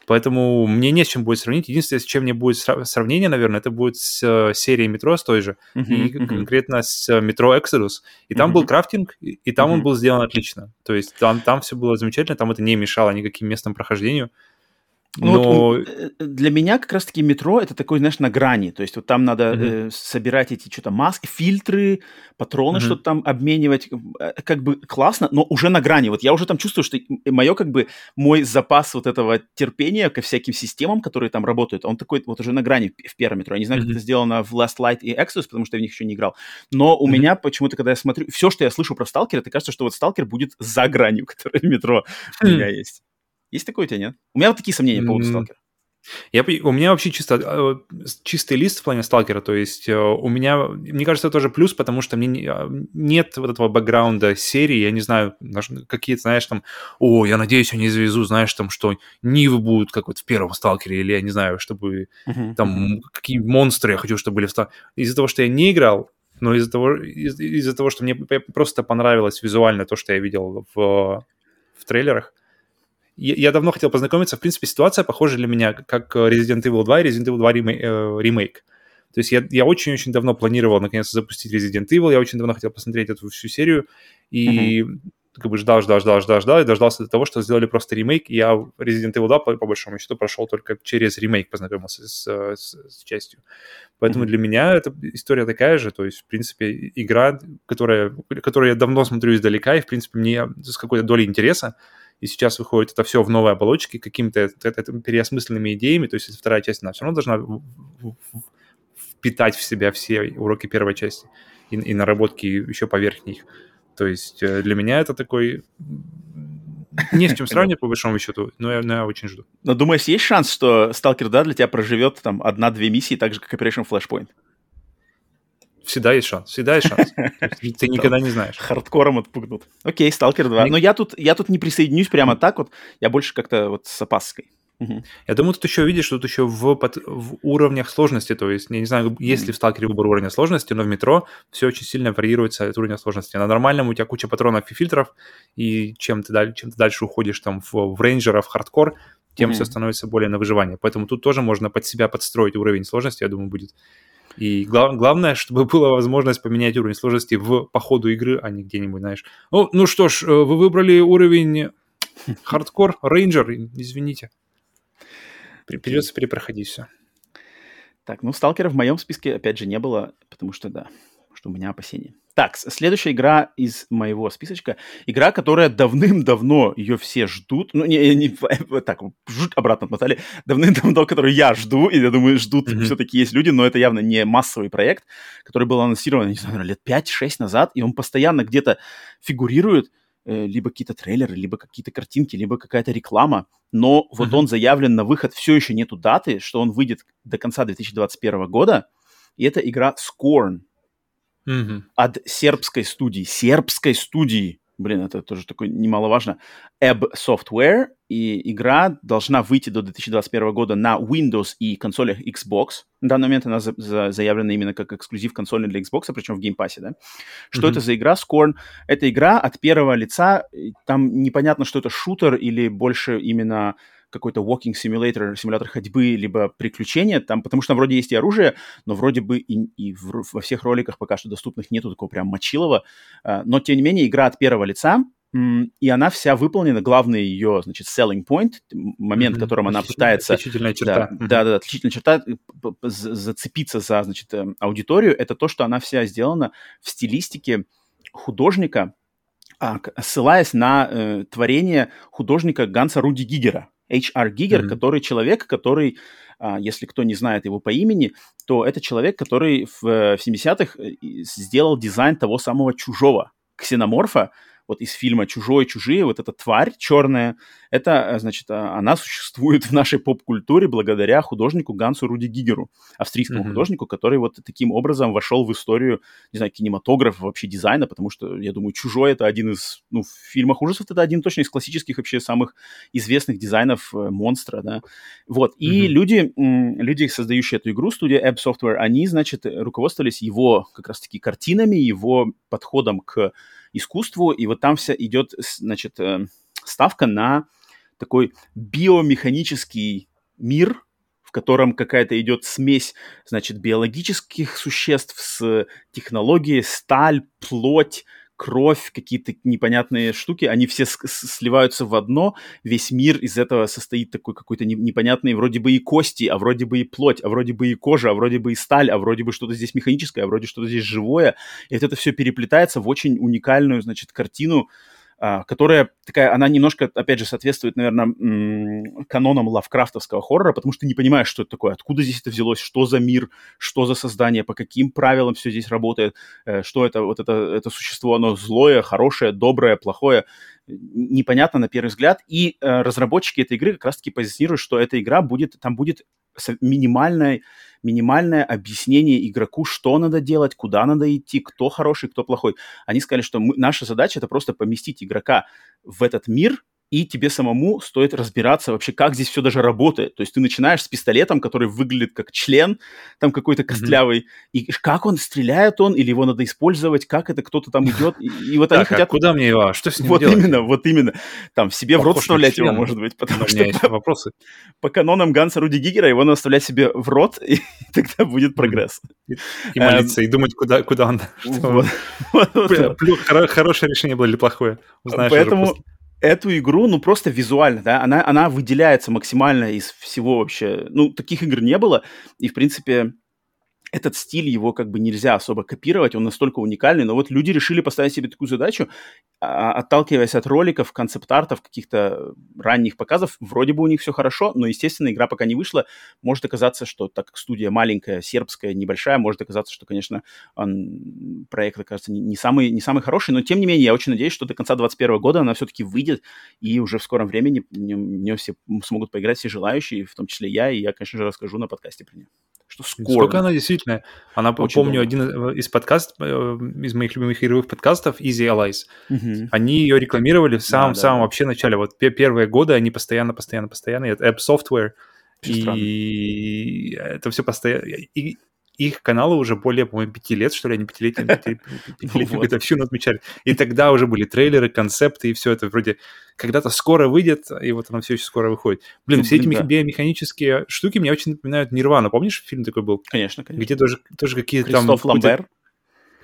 Поэтому мне не с чем будет сравнить. Единственное, с чем мне будет сравнение, наверное, это будет с э, серией метро с той же, uh-huh, и uh-huh. конкретно с э, метро Exodus. И там uh-huh. был крафтинг, и там uh-huh. он был сделан отлично. То есть там, там все было замечательно, там это не мешало никаким местным прохождению. Ну, Но... вот э, для меня как раз-таки метро это такой, знаешь, на грани. То есть вот там надо mm-hmm. э, собирать эти что-то маски, фильтры, патроны, mm-hmm. что-то там обменивать. Э, как бы классно, но уже на грани. Вот я уже там чувствую, что мое как бы мой запас вот этого терпения ко всяким системам, которые там работают, он такой вот уже на грани в первом метро. Я не знаю, mm-hmm. как это сделано в Last Light и Exodus, потому что я в них еще не играл. Но у mm-hmm. меня почему-то, когда я смотрю, все, что я слышу про Сталкера, это кажется, что вот Сталкер будет за гранью, которая в метро mm-hmm. у меня есть. Есть такое у тебя, нет? У меня вот такие сомнения по поводу сталкера. Я, у меня вообще чисто, а, чистый лист в плане сталкера, то есть э, у меня, мне кажется, это тоже плюс, потому что мне а, нет вот этого бэкграунда серии, я не знаю, какие-то, знаешь, там, о, я надеюсь, я не завезу, знаешь, там, что Нивы будут, как вот в первом сталкере, или я не знаю, чтобы uh-huh, там, какие монстры я хочу, чтобы были в сталкере. Из-за того, что я не играл, но из-за того, из- из-за того, что мне просто понравилось визуально то, что я видел в, в трейлерах, я давно хотел познакомиться. В принципе, ситуация похожа для меня, как Resident Evil 2 и Resident Evil 2 э, ремейк. То есть я, я очень-очень давно планировал наконец запустить Resident Evil, я очень давно хотел посмотреть эту всю серию, и mm-hmm. как бы ждал, ждал, ждал, ждал, ждал, и дождался до того, что сделали просто ремейк, и я Resident Evil 2, по, по большому счету, прошел только через ремейк, познакомился с, с, с частью. Поэтому mm-hmm. для меня эта история такая же, то есть, в принципе, игра, которая, которую я давно смотрю издалека, и, в принципе, мне с какой-то долей интереса, и сейчас выходит это все в новой оболочке, какими-то переосмысленными идеями, то есть вторая часть, она все равно должна впитать в себя все уроки первой части и, и наработки еще поверх них. То есть э, для меня это такой... Не с чем сравнивать, по большому счету, но я, но я очень жду. Но думаешь, есть шанс, что Stalker 2 для тебя проживет там одна-две миссии, так же, как Operation Flashpoint? Всегда есть шанс, всегда есть шанс. Ты никогда не знаешь. Хардкором отпугнут. Окей, Stalker 2. Но я тут, я тут не присоединюсь прямо так вот, я больше как-то вот с опаской. Угу. Я думаю, тут еще видишь, что тут еще в, под, в уровнях сложности, то есть, я не знаю, есть ли в сталкере выбор уровня сложности, но в метро все очень сильно варьируется от уровня сложности. На нормальном у тебя куча патронов и фильтров, и чем ты, чем ты дальше уходишь там в, в рейнджера, в хардкор, тем mm все становится более на выживание. Поэтому тут тоже можно под себя подстроить уровень сложности, я думаю, будет. И глав, главное, чтобы была возможность поменять уровень сложности в по ходу игры, а не где-нибудь, знаешь. Ну, ну что ж, э, вы выбрали уровень хардкор, рейнджер, извините. Придется перепроходить все. Так, ну, сталкера в моем списке, опять же, не было, потому что, да, что у меня опасения. Так, следующая игра из моего списочка. Игра, которая давным-давно ее все ждут. Ну, не, не так, жуть обратно отмотали. Давным-давно, которую я жду, и я думаю, ждут mm-hmm. все-таки есть люди, но это явно не массовый проект, который был анонсирован, не знаю, лет 5-6 назад, и он постоянно где-то фигурирует. Э, либо какие-то трейлеры, либо какие-то картинки, либо какая-то реклама, но вот uh-huh. он заявлен на выход, все еще нету даты, что он выйдет до конца 2021 года, и это игра Scorn uh-huh. от сербской студии, сербской студии, блин, это тоже такое немаловажно, Ebb Software, и игра должна выйти до 2021 года на Windows и консолях Xbox. На данный момент она за, за, заявлена именно как эксклюзив консоли для Xbox, причем в геймпассе, да. Что mm-hmm. это за игра? Scorn. Это игра от первого лица. Там непонятно, что это шутер или больше именно какой-то walking simulator, симулятор ходьбы, либо приключения там, потому что там вроде есть и оружие, но вроде бы и, и в, во всех роликах пока что доступных нету такого прям мочилова. А, но, тем не менее, игра от первого лица, и она вся выполнена, главный ее, значит, selling point, момент, mm-hmm. которым она пытается... Отличительная черта. Да, mm-hmm. да, да, отличительная черта, зацепиться за, значит, э, аудиторию, это то, что она вся сделана в стилистике художника, а, ссылаясь на э, творение художника Ганса Руди Гигера. H.R. Гигер, mm-hmm. который человек, который, а, если кто не знает его по имени, то это человек, который в, в 70-х э, сделал дизайн того самого чужого ксеноморфа, вот из фильма «Чужой, чужие», вот эта тварь черная, это, э, значит, а, она существует в нашей поп-культуре благодаря художнику Гансу Руди Гигеру, австрийскому mm-hmm. художнику, который вот таким образом вошел в историю, не знаю, кинематографа, вообще дизайна, потому что, я думаю, «Чужой» — это один из, ну, в фильмах ужасов это один точно из классических вообще самых известных дизайнов э, монстра, да. Вот, и mm-hmm. люди, люди, создающие эту игру, студия Ebb Software, они, значит, руководствовались его как раз-таки картинами, его подходом к искусству, и вот там вся идет, значит, э, ставка на такой биомеханический мир, в котором какая-то идет смесь, значит, биологических существ с технологией, сталь, плоть, кровь, какие-то непонятные штуки, они все сливаются в одно, весь мир из этого состоит такой какой-то непонятный, вроде бы и кости, а вроде бы и плоть, а вроде бы и кожа, а вроде бы и сталь, а вроде бы что-то здесь механическое, а вроде что-то здесь живое, и вот это все переплетается в очень уникальную, значит, картину, которая такая, она немножко, опять же, соответствует, наверное, канонам лавкрафтовского хоррора, потому что ты не понимаешь, что это такое, откуда здесь это взялось, что за мир, что за создание, по каким правилам все здесь работает, э, что это, вот это, это существо, оно злое, хорошее, доброе, плохое, непонятно на первый взгляд. И э, разработчики этой игры как раз-таки позиционируют, что эта игра будет, там будет минимальной минимальное объяснение игроку, что надо делать, куда надо идти, кто хороший, кто плохой. Они сказали, что мы, наша задача это просто поместить игрока в этот мир, и тебе самому стоит разбираться вообще, как здесь все даже работает. То есть ты начинаешь с пистолетом, который выглядит как член, там какой-то костлявый, mm-hmm. и как он, стреляет он, или его надо использовать, как это кто-то там идет, и, и вот они так, хотят... А куда мне его? А что с ним Вот делать? именно, вот именно. Там себе Похож в рот вставлять его, может быть, потому У меня есть вопросы. По канонам Ганса Руди Гигера его надо вставлять себе в рот, и тогда будет прогресс. И, и молиться, и думать, куда, куда он... Хорошее решение было или плохое? Узнаешь Поэтому эту игру, ну, просто визуально, да, она, она выделяется максимально из всего вообще. Ну, таких игр не было, и, в принципе, этот стиль его как бы нельзя особо копировать, он настолько уникальный, но вот люди решили поставить себе такую задачу, а, отталкиваясь от роликов, концепт-артов, каких-то ранних показов, вроде бы у них все хорошо, но, естественно, игра пока не вышла, может оказаться, что так как студия маленькая, сербская, небольшая, может оказаться, что, конечно, он, проект окажется не, не, самый, не самый хороший, но, тем не менее, я очень надеюсь, что до конца 2021 года она все-таки выйдет, и уже в скором времени мне все смогут поиграть все желающие, в том числе я, и я, конечно же, расскажу на подкасте про нее что скоро. Сколько она действительно. Она, Очень помню, долго. один из подкастов, э, из моих любимых игровых подкастов, Easy Allies, угу. они ее рекламировали в самом-самом да, самом да. вообще начале. Вот первые годы они постоянно, постоянно, постоянно, это App Software, и странно. это все постоянно. И их каналы уже более, по-моему, пяти лет, что ли, они пятилетним, пятилетним годовщину отмечали. И тогда уже были трейлеры, концепты, и все это вроде когда-то скоро выйдет, и вот оно все еще скоро выходит. Блин, все эти биомеханические штуки мне очень напоминают Нирвану. Помнишь, фильм такой был? Конечно, конечно. Где тоже, тоже какие-то там... Кристоф Ламбер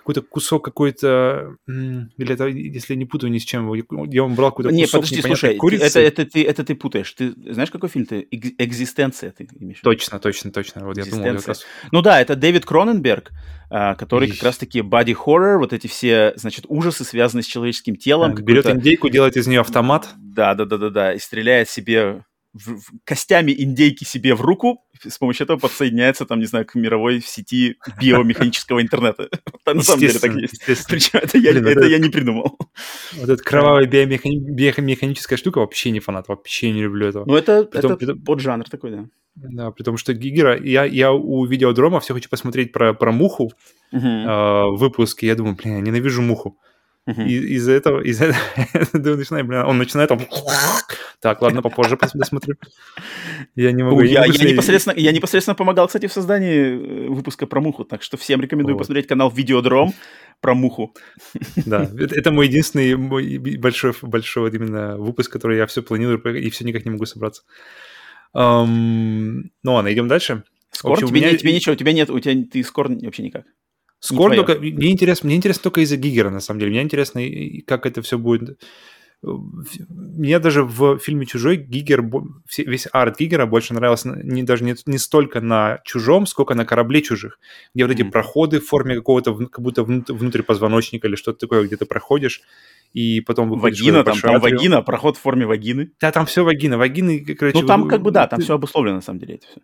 какой-то кусок какой-то, или это, если я не путаю ни с чем, я он брал какой-то не, кусок подожди, слушай, курицы. Это, это, ты, это ты путаешь. Ты знаешь, какой фильм ты? Экзистенция ты имеешь? Точно, точно, точно. Вот я думал, как раз... Ну да, это Дэвид Кроненберг, а, который Ищ. как раз-таки body horror, вот эти все, значит, ужасы, связанные с человеческим телом. Берет индейку, делает из нее автомат. Да, да, да, да, да, и стреляет себе в, в, костями индейки себе в руку, с помощью этого подсоединяется, там, не знаю, к мировой сети биомеханического интернета. На самом деле так есть. Причем это я, Блин, это я не придумал. Вот эта кровавая биомеханическая штука вообще не фанат, вообще не люблю этого. Ну, это, это поджанр такой, да. Да, при том, что Гигера, я, я у видеодрома все хочу посмотреть про, про муху uh-huh. э, выпуск, я думаю, блин, я ненавижу муху. Uh-huh. И, из-за этого, из-за этого начинаю, блин, он начинает там... Так, ладно, попозже посмотрю. Я не могу. Я, я, непосредственно, я непосредственно помогал, кстати, в создании э, выпуска про муху, так что всем рекомендую вот. посмотреть канал Видеодром про муху. Да, это, это мой единственный мой большой, большой вот именно выпуск, который я все планирую и все никак не могу собраться. Um, ну ладно, идем дальше. Скор? Общем, тебе, меня... тебе ничего, у тебя нет, у тебя ты скор вообще никак. Скор только... Мне интересно, мне интересно только из-за Гигера, на самом деле. Мне интересно, как это все будет... Мне даже в фильме «Чужой» Гигер, весь арт Гигера больше нравился не, даже не, не столько на «Чужом», сколько на «Корабле чужих», где вот эти mm-hmm. проходы в форме какого-то, как будто внутрь позвоночника или что-то такое, где ты проходишь, и потом выходишь Вагина, там, там вагина, проход в форме вагины. Да, там все вагина. Вагины, короче... Ну, там как бы, да, там все обусловлено, на самом деле, это все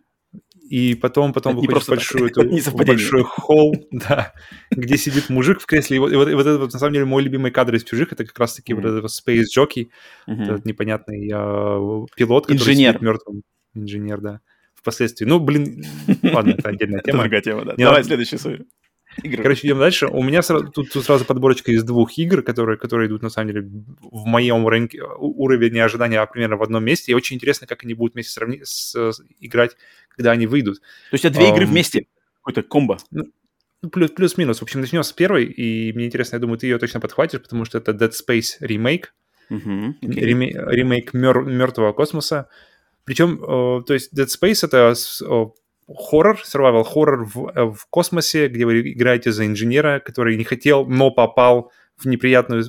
и потом, потом это выходишь в большой, эту, в большой холл, да, где сидит мужик в кресле. И вот, и вот, и вот это, вот, на самом деле, мой любимый кадр из «Чужих» — это как раз-таки mm-hmm. вот этот Space Jockey, mm-hmm. этот непонятный uh, пилот, который Инженер. сидит мертвым. Инженер, да. Впоследствии. Ну, блин, ладно, это отдельная тема. Другая тема, да. Давай следующую свою игры. Короче, идем дальше. У меня сразу, тут, тут сразу подборочка из двух игр, которые, которые идут, на самом деле, в моем рынке, уровне ожидания примерно в одном месте. И очень интересно, как они будут вместе сравнить, с, с, играть, когда они выйдут. То есть это две um, игры вместе? Какой-то комбо? Ну, ну, плюс, плюс-минус. В общем, начнем с первой, и мне интересно, я думаю, ты ее точно подхватишь, потому что это Dead Space ремейк. Uh-huh, okay. Ремейк мер, мертвого космоса. Причем, э, то есть Dead Space это хоррор, survival хоррор в, э, в космосе, где вы играете за инженера, который не хотел, но попал в неприятные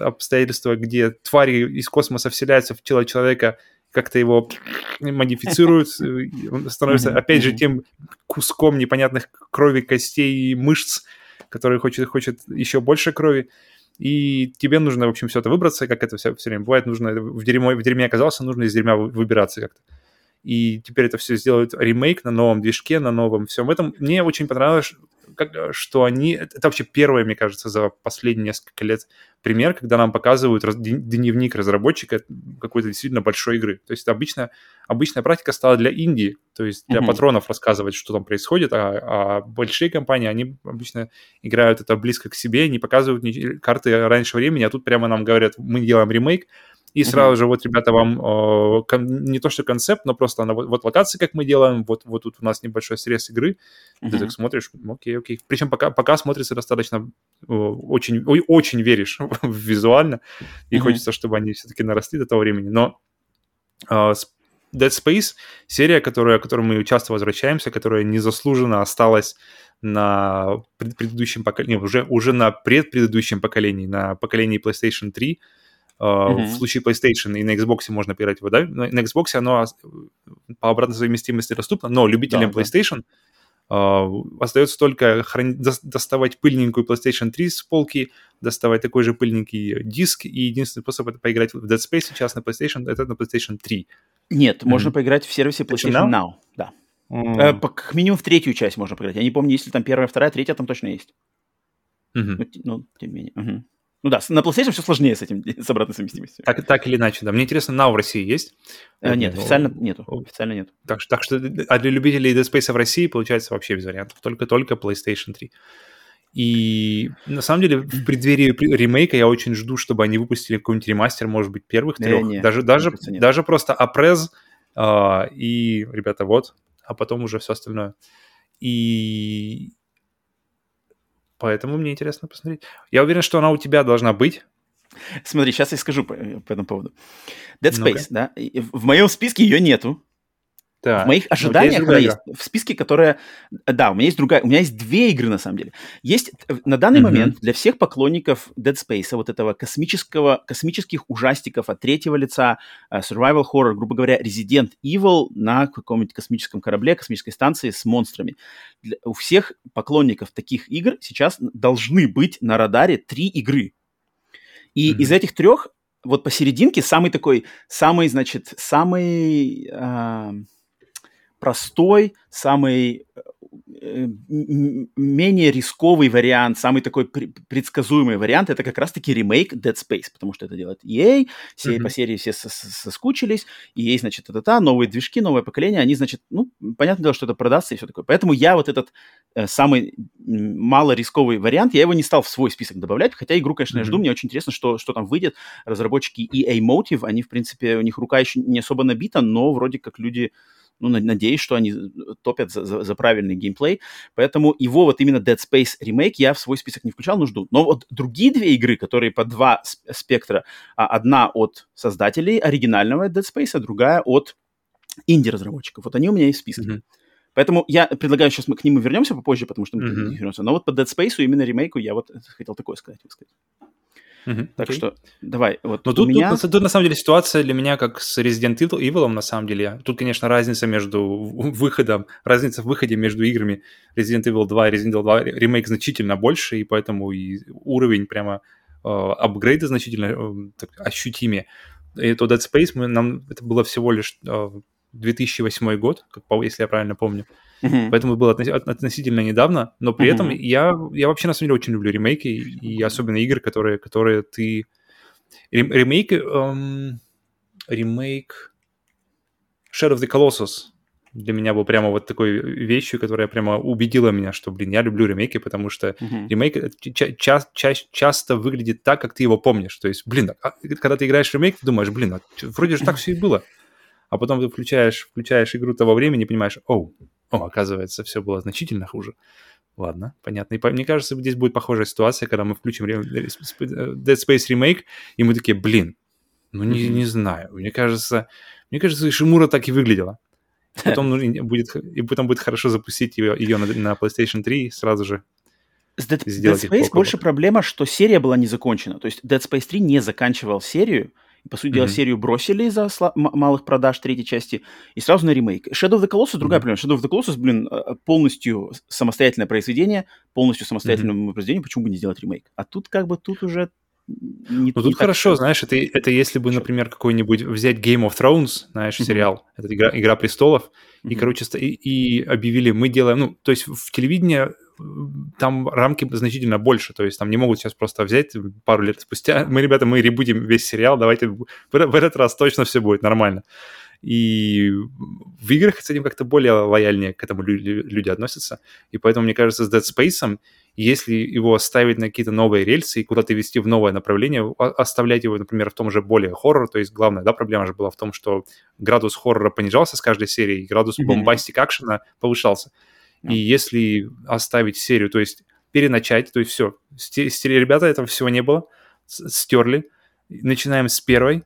обстоятельства, где твари из космоса вселяются в тело человека, как-то его модифицируют, он становится, опять же, тем куском непонятных крови, костей и мышц, который хочет, хочет еще больше крови. И тебе нужно, в общем, все это выбраться, как это все, все время бывает, нужно в дерьме, в дерьме оказался, нужно из дерьма выбираться как-то и теперь это все сделают ремейк на новом движке, на новом всем этом. Мне очень понравилось, как, что они... Это вообще первое, мне кажется, за последние несколько лет пример, когда нам показывают раз, дневник разработчика какой-то действительно большой игры. То есть обычно, обычная практика стала для Индии, то есть для mm-hmm. патронов рассказывать, что там происходит, а, а большие компании, они обычно играют это близко к себе, не показывают ни, карты раньше времени, а тут прямо нам говорят, мы делаем ремейк, и сразу mm-hmm. же вот, ребята, вам э, кон, не то что концепт, но просто она, вот, вот локации, как мы делаем, вот, вот тут у нас небольшой срез игры, mm-hmm. ты так смотришь, окей, окей. Причем пока, пока смотрится достаточно, э, очень, очень веришь визуально, и mm-hmm. хочется, чтобы они все-таки наросли до того времени. Но э, Dead Space — серия, которая, к которой мы часто возвращаемся, которая незаслуженно осталась на пред предыдущем поколении, уже, уже на предпредыдущем поколении, на поколении PlayStation 3, Uh-huh. В случае PlayStation и на Xbox можно поиграть его, да? На Xbox оно по обратной совместимости доступно, но любителям да, PlayStation Uh, остается только храни... доставать пыльненькую PlayStation 3 с полки, доставать такой же пыльненький диск, и единственный способ это поиграть в Dead Space сейчас на PlayStation, это на PlayStation 3. Нет, mm-hmm. можно поиграть в сервисе PlayStation Now, Now да. Mm. Как минимум в третью часть можно поиграть. Я не помню, если там первая, вторая, третья, там точно есть. Mm-hmm. Ну, ну, тем не менее. Угу. Ну да, на PlayStation все сложнее с этим, с обратной совместимостью. Так, так или иначе, да. Мне интересно, Now в России есть? А, нет, официально нету. Официально нет. Так, так что, а для любителей Dead Space в России получается вообще без вариантов. Только-только PlayStation 3. И на самом деле в преддверии ремейка я очень жду, чтобы они выпустили какой-нибудь ремастер, может быть, первых трех. Не, не, даже даже, даже просто апрез uh, и, ребята, вот, а потом уже все остальное. И Поэтому мне интересно посмотреть. Я уверен, что она у тебя должна быть. Смотри, сейчас я скажу по, по этому поводу. Dead Space, ну да? В моем списке ее нету. Да. В моих ну, ожиданиях она есть в списке, которая... Да, у меня есть другая... У меня есть две игры, на самом деле. Есть э, на данный mm-hmm. момент для всех поклонников Dead Space, вот этого космического, космических ужастиков от третьего лица, uh, survival horror, грубо говоря, Resident Evil на каком-нибудь космическом корабле, космической станции с монстрами. Для, у всех поклонников таких игр сейчас должны быть на радаре три игры. И mm-hmm. из этих трех вот посерединке самый такой, самый, значит, самый... Uh, простой, самый э, менее рисковый вариант, самый такой предсказуемый вариант, это как раз-таки ремейк Dead Space, потому что это делает EA, все mm-hmm. по серии все соскучились, EA, значит, это та, новые движки, новое поколение, они, значит, ну, понятное дело, что это продастся и все такое. Поэтому я вот этот э, самый мало рисковый вариант, я его не стал в свой список добавлять, хотя игру, конечно, mm-hmm. я жду, мне очень интересно, что, что там выйдет. Разработчики EA Motive, они, в принципе, у них рука еще не особо набита, но вроде как люди ну, надеюсь, что они топят за, за, за правильный геймплей. Поэтому его вот именно Dead Space ремейк я в свой список не включал, но жду. Но вот другие две игры, которые по два спектра, а одна от создателей оригинального Dead Space, а другая от инди-разработчиков. Вот они у меня есть в списке. Mm-hmm. Поэтому я предлагаю, сейчас мы к ним вернемся попозже, потому что мы mm-hmm. вернемся. Но вот по Dead Space именно ремейку я вот хотел такое сказать. сказать. Угу, так окей. что давай. Вот Но тут, меня... тут, тут, на самом деле ситуация для меня как с Resident Evil, на самом деле. Тут, конечно, разница между выходом, разница в выходе между играми Resident Evil 2 и Resident Evil 2 ремейк значительно больше, и поэтому и уровень прямо э, апгрейда значительно э, так, ощутимее. И то Dead Space мы, нам это было всего лишь э, 2008 год, как, если я правильно помню. Mm-hmm. Поэтому было относительно недавно, но при mm-hmm. этом я, я вообще на самом деле очень люблю ремейки, и особенно игры, которые, которые ты... Ремейк... Эм... Ремейк... Shadow of the Colossus для меня был прямо вот такой вещью, которая прямо убедила меня, что, блин, я люблю ремейки, потому что mm-hmm. ремейк ча- ча- ча- часто выглядит так, как ты его помнишь. То есть, блин, а, когда ты играешь в ремейк, ты думаешь, блин, а вроде же так все и было а потом ты включаешь, включаешь игру того времени и понимаешь, оу, о, оказывается, все было значительно хуже. Ладно, понятно. И мне кажется, здесь будет похожая ситуация, когда мы включим Dead Space Remake, и мы такие, блин, ну не, не знаю. Мне кажется, мне кажется, Шимура так и выглядела. Потом будет, и потом будет хорошо запустить ее, ее на, на PlayStation 3 сразу же. С Dead, Dead Space больше проблема, что серия была не закончена. То есть Dead Space 3 не заканчивал серию, по сути mm-hmm. дела, серию бросили из-за сла- малых продаж третьей части и сразу на ремейк. Shadow of the Colossus другая mm-hmm. проблема. Shadow of the Colossus, блин, э, полностью самостоятельное произведение, полностью самостоятельное mm-hmm. произведение, почему бы не сделать ремейк? А тут как бы, тут уже не, ну, тут не хорошо, так... знаешь, это, это если бы, например, какой-нибудь взять Game of Thrones, знаешь, mm-hmm. сериал, это игра, игра престолов, mm-hmm. и, короче, и, и объявили, мы делаем, ну, то есть в телевидении там рамки значительно больше, то есть там не могут сейчас просто взять пару лет спустя, мы, ребята, мы ребудим весь сериал, давайте в, этот раз точно все будет нормально. И в играх с этим как-то более лояльнее к этому люди, люди относятся. И поэтому, мне кажется, с Dead Space, если его оставить на какие-то новые рельсы и куда-то вести в новое направление, оставлять его, например, в том же более хоррор, то есть главная да, проблема же была в том, что градус хоррора понижался с каждой серии, градус mm-hmm. бомбастик акшена повышался. И если оставить серию, то есть переначать, то есть все, стерли, ребята, этого всего не было, стерли, начинаем с первой,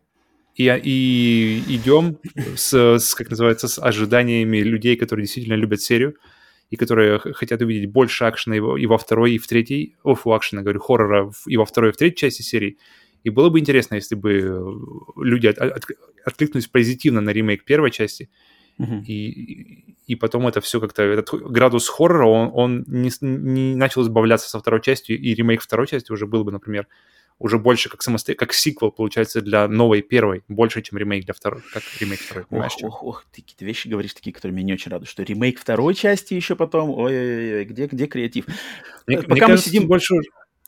и, и идем с, с, как называется, с ожиданиями людей, которые действительно любят серию, и которые хотят увидеть больше акшена и во, и во второй, и в третьей, оф, акшена, говорю, хоррора и во второй, и в третьей части серии. И было бы интересно, если бы люди от, от, откликнулись позитивно на ремейк первой части, Uh-huh. И, и потом это все как-то, этот градус хоррора, он, он не, не начал избавляться со второй частью, и ремейк второй части уже был бы, например, уже больше как самостоятельно, как сиквел, получается, для новой первой, больше, чем ремейк для второй, как ремейк второй, понимаешь? Ох, ох, ох, ты какие-то вещи говоришь такие, которые меня не очень радуют, что ремейк второй части еще потом, ой-ой-ой, где, где креатив? Мне, пока мне мы кажется, сидим... больше...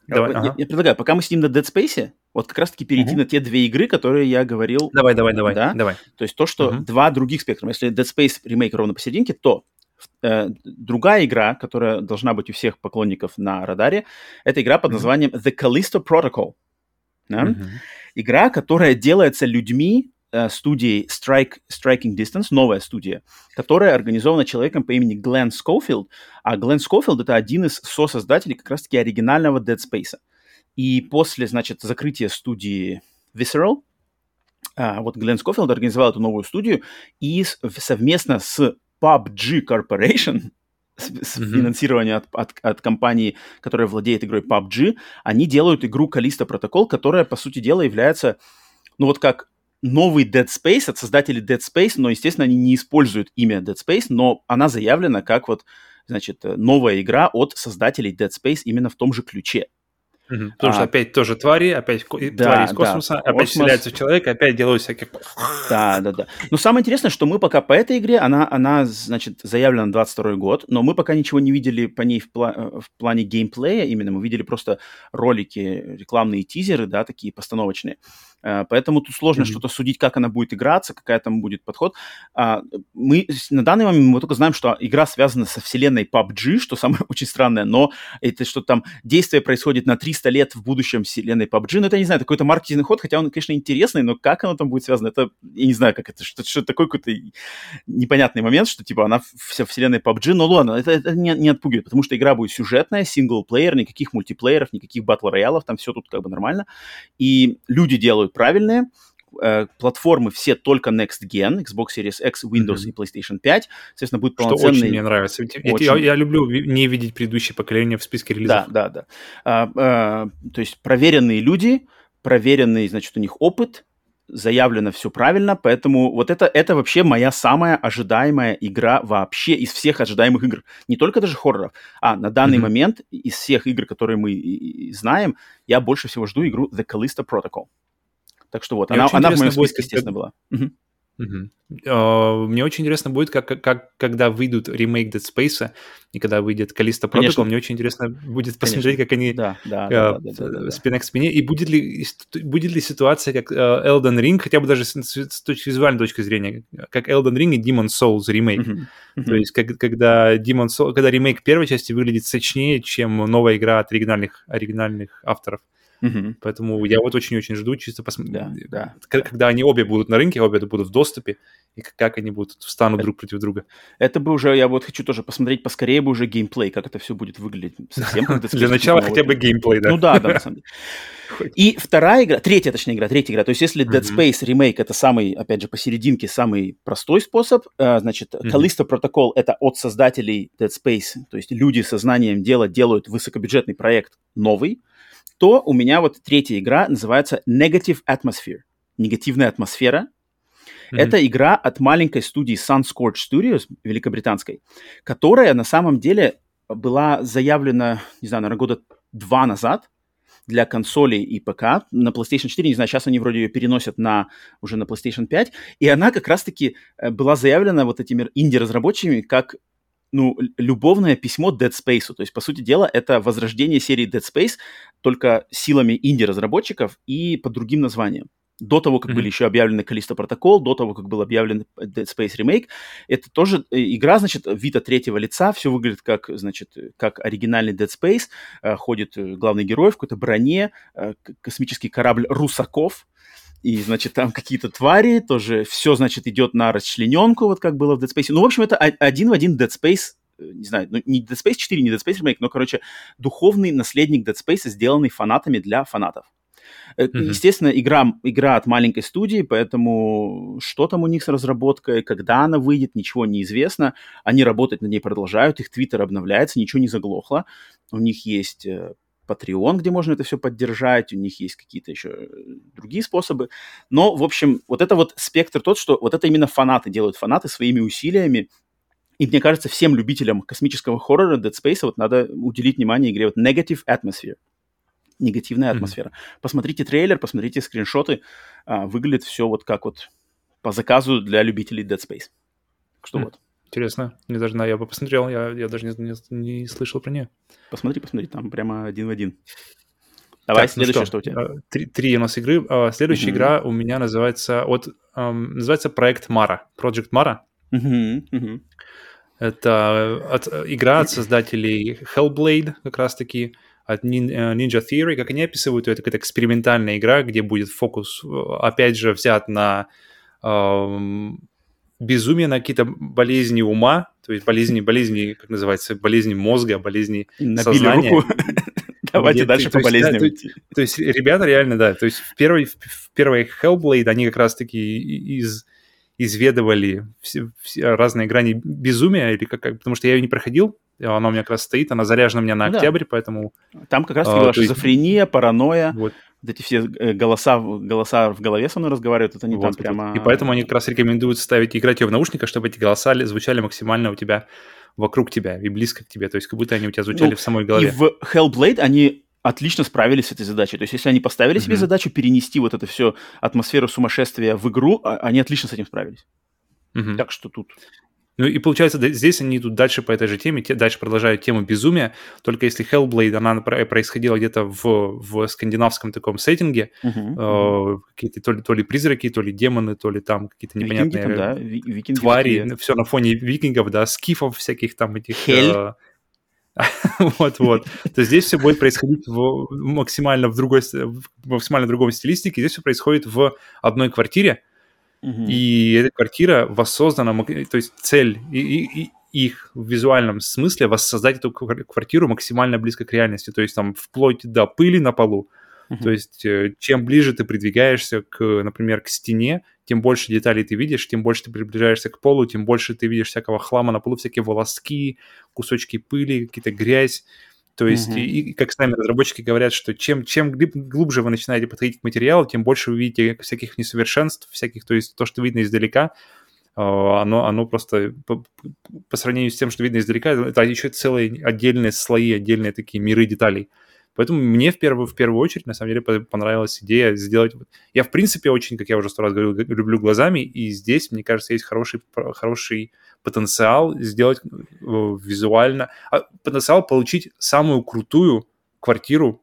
Давай, я, ага. я предлагаю, пока мы сидим на Dead Space, вот как раз-таки перейти uh-huh. на те две игры, которые я говорил. Давай, давай, давай, да? давай. То есть то, что uh-huh. два других спектра. Если Dead Space ремейк ровно посерединке, то э, другая игра, которая должна быть у всех поклонников на радаре, это игра под названием The Callisto Protocol. Да? Uh-huh. Игра, которая делается людьми э, студией Strike, Striking Distance, новая студия, которая организована человеком по имени Глен Скофилд. А Глен Скофилд это один из сосоздателей как раз-таки оригинального Dead Space. И после, значит, закрытия студии Visceral, а, вот Глен Скофилд организовал эту новую студию и совместно с PUBG Corporation, с, с mm-hmm. финансирования от, от, от компании, которая владеет игрой PUBG, они делают игру Callisto Protocol, которая, по сути дела, является, ну вот как новый Dead Space от создателей Dead Space, но, естественно, они не используют имя Dead Space, но она заявлена как вот, значит, новая игра от создателей Dead Space именно в том же ключе. Угу. Потому а, что опять тоже твари, опять да, твари из космоса, да, опять космос... вселяются в человека, опять делают всяких... Да, да, да. Но самое интересное, что мы пока по этой игре, она, она значит, заявлена на 22 год, но мы пока ничего не видели по ней в, пла- в плане геймплея именно, мы видели просто ролики, рекламные тизеры, да, такие постановочные. Э, поэтому тут сложно mm-hmm. что-то судить, как она будет играться, какая там будет подход. А, мы на данный момент мы только знаем, что игра связана со вселенной PUBG, что самое очень странное, но это что там действие происходит на 300 лет в будущем вселенной PUBG. Ну, это, не знаю, какой-то маркетинговый ход, хотя он, конечно, интересный, но как оно там будет связано, это, я не знаю, как это, что, что такой какой-то непонятный момент, что, типа, она вся вселенная PUBG, но ладно, это, это не, не отпугивает, потому что игра будет сюжетная, синглплеер, никаких мультиплееров, никаких батл-роялов, там все тут как бы нормально. И люди делают правильные. Э, платформы все только Next Gen, Xbox Series X, Windows mm-hmm. и PlayStation 5. Соответственно, будет полноценный... Что очень мне нравится. Очень... Я, я люблю не видеть предыдущие поколения в списке релизов. Да, да, да. А, а, то есть проверенные люди, проверенный, значит, у них опыт, заявлено все правильно, поэтому вот это, это вообще моя самая ожидаемая игра вообще из всех ожидаемых игр. Не только даже хорроров, а на данный mm-hmm. момент из всех игр, которые мы знаем, я больше всего жду игру The Callisto Protocol. Так что вот, она, она в моем списке, естественно, была. Угу. Угу. Uh, мне очень интересно будет, как, как, когда выйдут ремейк Dead Space, и когда выйдет Callisto Protocol, мне очень интересно будет посмотреть, Конечно. как они да, да, uh, да, да, да, спина к спине, и будет ли, будет ли ситуация, как uh, Elden Ring, хотя бы даже с, с точки визуальной точки зрения, как Elden Ring и Demon Souls ремейк. Uh-huh. Uh-huh. То есть, как, когда, Demon Souls, когда ремейк первой части выглядит сочнее, чем новая игра от оригинальных, оригинальных авторов. Угу. Поэтому я вот очень-очень жду, чисто посмотреть, да, да. когда они обе будут на рынке, обе будут в доступе, и как они будут встанут это, друг против друга. Это бы уже, я вот хочу тоже посмотреть поскорее бы уже геймплей, как это все будет выглядеть. Совсем Для начала хотя бы геймплей, да? Ну да, да, на самом деле. И вторая игра, третья, точнее игра, третья игра. То есть если Dead Space ремейк это самый, опять же, посерединке самый простой способ, э, значит, Callisto Protocol это от создателей Dead Space, то есть люди со знанием дела делают высокобюджетный проект новый, то у меня вот третья игра называется Negative Atmosphere. Негативная атмосфера. Mm-hmm. Это игра от маленькой студии Sunscorch Studios, великобританской, которая на самом деле была заявлена, не знаю, наверное, года два назад для консолей и ПК. На PlayStation 4, не знаю, сейчас они вроде ее переносят на, уже на PlayStation 5. И она как раз-таки э, была заявлена вот этими инди-разработчиками как ну, любовное письмо Dead Space. То есть, по сути дела, это возрождение серии Dead Space только силами инди-разработчиков и под другим названием. До того, как mm-hmm. были еще объявлены Callisto Protocol, до того, как был объявлен Dead Space Remake, это тоже э, игра, значит, вида третьего лица, все выглядит как, значит, как оригинальный Dead Space, э, ходит э, главный герой в какой-то броне, космический корабль Русаков, и, значит, там какие-то твари, тоже все, значит, идет на расчлененку, вот как было в Dead Space. Ну, в общем, это один в один Dead Space, не знаю, ну, не Dead Space 4, не Dead Space Remake, но, короче, духовный наследник Dead Space, сделанный фанатами для фанатов. Mm-hmm. Естественно, игра, игра от маленькой студии, поэтому что там у них с разработкой, когда она выйдет, ничего не известно. Они работать над ней продолжают, их твиттер обновляется, ничего не заглохло. У них есть Patreon, где можно это все поддержать, у них есть какие-то еще э, другие способы. Но, в общем, вот это вот спектр тот, что вот это именно фанаты делают, фанаты своими усилиями. И мне кажется, всем любителям космического хоррора Dead Space вот надо уделить внимание игре вот Negative Atmosphere. Негативная mm-hmm. атмосфера. Посмотрите трейлер, посмотрите скриншоты. А, выглядит все вот как вот по заказу для любителей Dead Space. Что mm. вот. Интересно. Не даже, на, я бы посмотрел, я, я даже не, не, не слышал про нее. Посмотри, посмотри, там прямо один в один. Давай, так, следующее, ну что? что у тебя? А, три, три у нас игры. А, следующая mm-hmm. игра у меня называется, вот, называется проект Мара, Project Mara. Это от, игра от создателей Hellblade, как раз-таки, от Ninja Theory. Как они описывают, это какая-то экспериментальная игра, где будет фокус, опять же, взят на um, безумие на какие-то болезни ума, то есть болезни, болезни, как называется, болезни мозга, болезни Набили сознания. Руку. Давайте дальше по болезням То, то есть ребята реально, да, то есть в первой, в первой Hellblade они как раз-таки из, изведывали все, все разные грани безумия, или как, потому что я ее не проходил, она у меня как раз стоит, она заряжена у меня на октябрь, да. поэтому... Там как раз-таки а, шизофрения, есть... паранойя, вот вот эти все э, голоса, голоса в голове со мной разговаривают, вот они вот, там вот, прямо... И поэтому они как раз рекомендуют ставить, играть ее в наушниках, чтобы эти голоса звучали максимально у тебя вокруг тебя и близко к тебе, то есть как будто они у тебя звучали ну, в самой голове. И в Hellblade они отлично справились с этой задачей. То есть, если они поставили mm-hmm. себе задачу перенести вот это все атмосферу сумасшествия в игру, а, они отлично с этим справились. Mm-hmm. Так что тут ну и получается, здесь они идут дальше по этой же теме, те, дальше продолжают тему безумия, только если Hellblade, она происходила где-то в, в скандинавском таком сеттинге, uh-huh, э, какие-то то ли, то ли призраки, то ли демоны, то ли там какие-то непонятные Викинги, там, да? Викинги твари, все на фоне викингов, да, скифов всяких там этих... Хель. Вот-вот. То здесь все будет происходить в максимально в другой, в максимально другом стилистике. Здесь все происходит в одной квартире, и эта квартира воссоздана, то есть цель и, и, и их в визуальном смысле воссоздать эту квартиру максимально близко к реальности, то есть там вплоть до пыли на полу. Uh-huh. То есть э, чем ближе ты придвигаешься, к, например, к стене, тем больше деталей ты видишь, тем больше ты приближаешься к полу, тем больше ты видишь всякого хлама на полу, всякие волоски, кусочки пыли, какие-то грязь. То есть, mm-hmm. и, и как сами разработчики говорят, что чем, чем глубже вы начинаете подходить к материалу, тем больше вы видите всяких несовершенств, всяких, то есть то, что видно издалека, а, оно, оно просто по, по сравнению с тем, что видно издалека, это еще целые отдельные слои, отдельные такие миры деталей. Поэтому мне в первую, в первую очередь, на самом деле, понравилась идея сделать... Я, в принципе, очень, как я уже сто раз говорил, люблю глазами, и здесь, мне кажется, есть хороший, хороший потенциал сделать э, визуально... А, потенциал получить самую крутую квартиру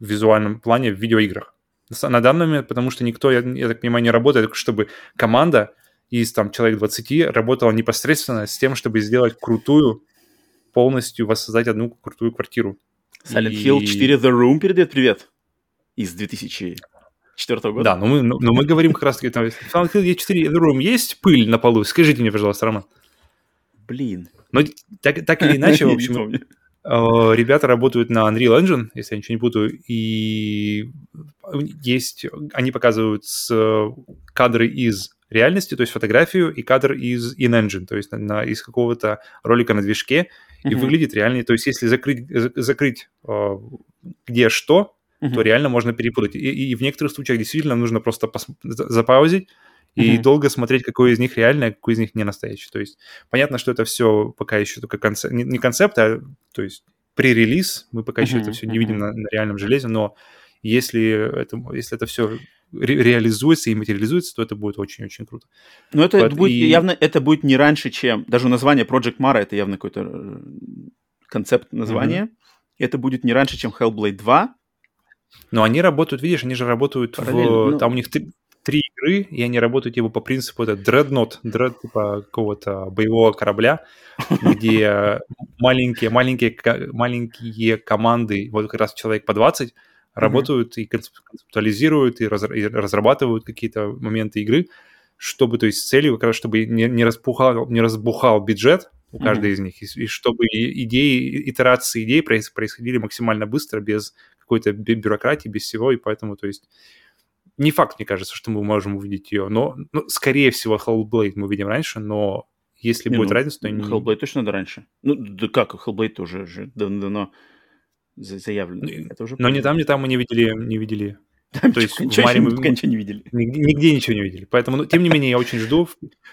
в визуальном плане в видеоиграх. На данный момент, потому что никто, я, я так понимаю, не работает, чтобы команда из там человек 20 работала непосредственно с тем, чтобы сделать крутую, полностью воссоздать одну крутую квартиру. Silent и... Hill 4 The Room передает привет из 2004 года. Да, но мы, но, но мы говорим как раз-таки, там, Silent Hill 4 The Room есть пыль на полу? Скажите мне, пожалуйста, Роман. Блин. Ну, так, так или иначе, в общем, э, ребята работают на Unreal Engine, если я ничего не путаю, и есть, они показывают кадры из реальности, то есть фотографию и кадр из in-engine, то есть на, из какого-то ролика на движке, и выглядит реально. То есть если закрыть, закрыть э, где что, uh-huh. то реально можно перепутать. И, и в некоторых случаях действительно нужно просто пос- запаузить и uh-huh. долго смотреть, какой из них реальный, а какой из них не настоящий. То есть понятно, что это все пока еще только концепт, не, не концепт, а то есть при-релиз, мы пока uh-huh. еще это все не видим на, на реальном железе, но если это, если это все ре- реализуется и материализуется, то это будет очень-очень круто. Но это вот, будет и... явно, это будет не раньше, чем даже название Project Mara, это явно какой-то э, концепт названия. Mm-hmm. Это будет не раньше, чем Hellblade 2. Но они работают, видишь, они же работают в... Ну... Там у них три, три игры, и они работают типа по принципу это Dreadnought, Dread типа какого-то боевого корабля, где маленькие, маленькие, маленькие команды, вот как раз человек по 20, работают mm-hmm. и концептуализируют, и, раз, и разрабатывают какие-то моменты игры, чтобы, то есть, целью как раз, чтобы не, не, распухал, не разбухал бюджет у каждой mm-hmm. из них, и, и чтобы идеи, итерации идей происходили максимально быстро, без какой-то бюрократии, без всего, и поэтому, то есть, не факт, мне кажется, что мы можем увидеть ее, но, ну, скорее всего, Hellblade мы увидим раньше, но если не, будет ну, разница, то... Hellblade точно надо раньше. Ну, да как, Hellblade уже давно заявлено. Ну, это уже но не там, не там мы не видели, не видели там То есть ничего, в Маре мы ничего не видели. Нигде, нигде ничего не видели. Поэтому, ну, тем не менее, я очень жду.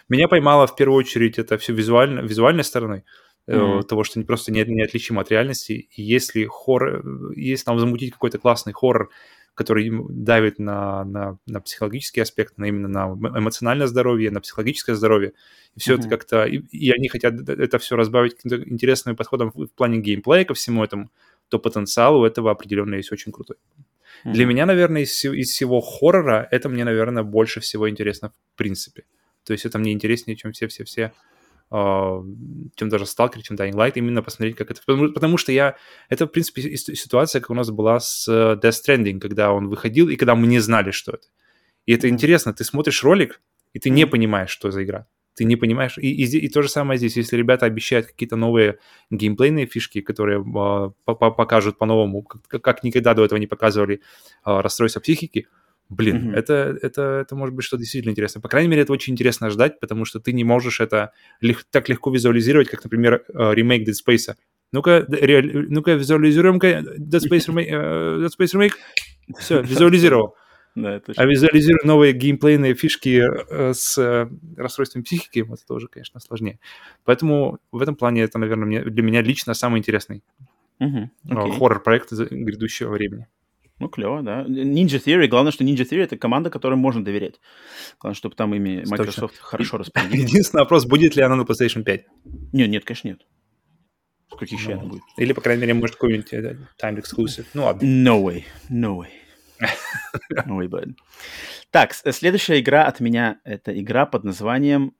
Меня поймало в первую очередь это все визуально, визуальной стороны mm-hmm. того, что не просто не, неотличимо от реальности. И если хоррор, если там замутить какой-то классный хоррор, который давит на, на, на психологический аспект, на именно на эмоциональное здоровье, на психологическое здоровье, и все mm-hmm. это как-то... И, и они хотят это все разбавить каким-то интересным подходом в, в плане геймплея ко всему этому, то потенциал у этого определенно есть очень крутой. Mm-hmm. Для меня, наверное, из, из всего хоррора это мне, наверное, больше всего интересно в принципе. То есть это мне интереснее, чем все-все-все Uh, чем даже Stalker, чем Dying Light, именно посмотреть, как это... Потому, потому что я... Это, в принципе, ситуация, как у нас была с э, Death Stranding, когда он выходил, и когда мы не знали, что это. И это интересно, ты смотришь ролик, и ты не понимаешь, что за игра. Ты не понимаешь. И, и, и то же самое здесь. Если ребята обещают какие-то новые геймплейные фишки, которые uh, покажут по-новому, как, как никогда до этого не показывали uh, расстройства психики, Блин, mm-hmm. это, это, это может быть что-то действительно интересное. По крайней мере, это очень интересно ждать, потому что ты не можешь это лег- так легко визуализировать, как, например, э, ремейк Dead Space. Ну-ка, ре- ну-ка визуализируем-ка Dead Space, remake, Dead Space Remake. Все, визуализировал. Да, а визуализировать новые геймплейные фишки э, с э, расстройством психики, это тоже, конечно, сложнее. Поэтому в этом плане это, наверное, для меня лично самый интересный хоррор-проект грядущего времени. Ну, клево, да. Ninja Theory, главное, что Ninja Theory — это команда, которой можно доверять. Главное, чтобы там ими Microsoft Точно. хорошо распределили. Единственный вопрос, будет ли она на PlayStation 5? Нет, нет, конечно, нет. Каких еще ну, будет? Или, по крайней мере, может, какой-нибудь uh, timed exclusive. Ну, ладно. No way, no way. Way, bud. Так, следующая игра от меня — это игра под названием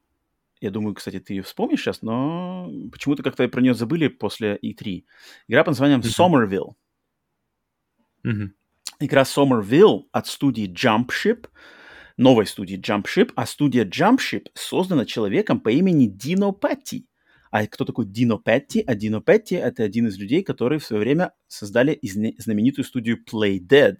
я думаю, кстати, ты ее вспомнишь сейчас, но почему-то как-то про нее забыли после E3. Игра под названием. Somerville. Игра Somerville от студии Jumpship, новой студии Jumpship, а студия Jumpship создана человеком по имени Дино Патти. А кто такой Дино Петти? А Дино Петти — это один из людей, которые в свое время создали знаменитую студию Play Dead,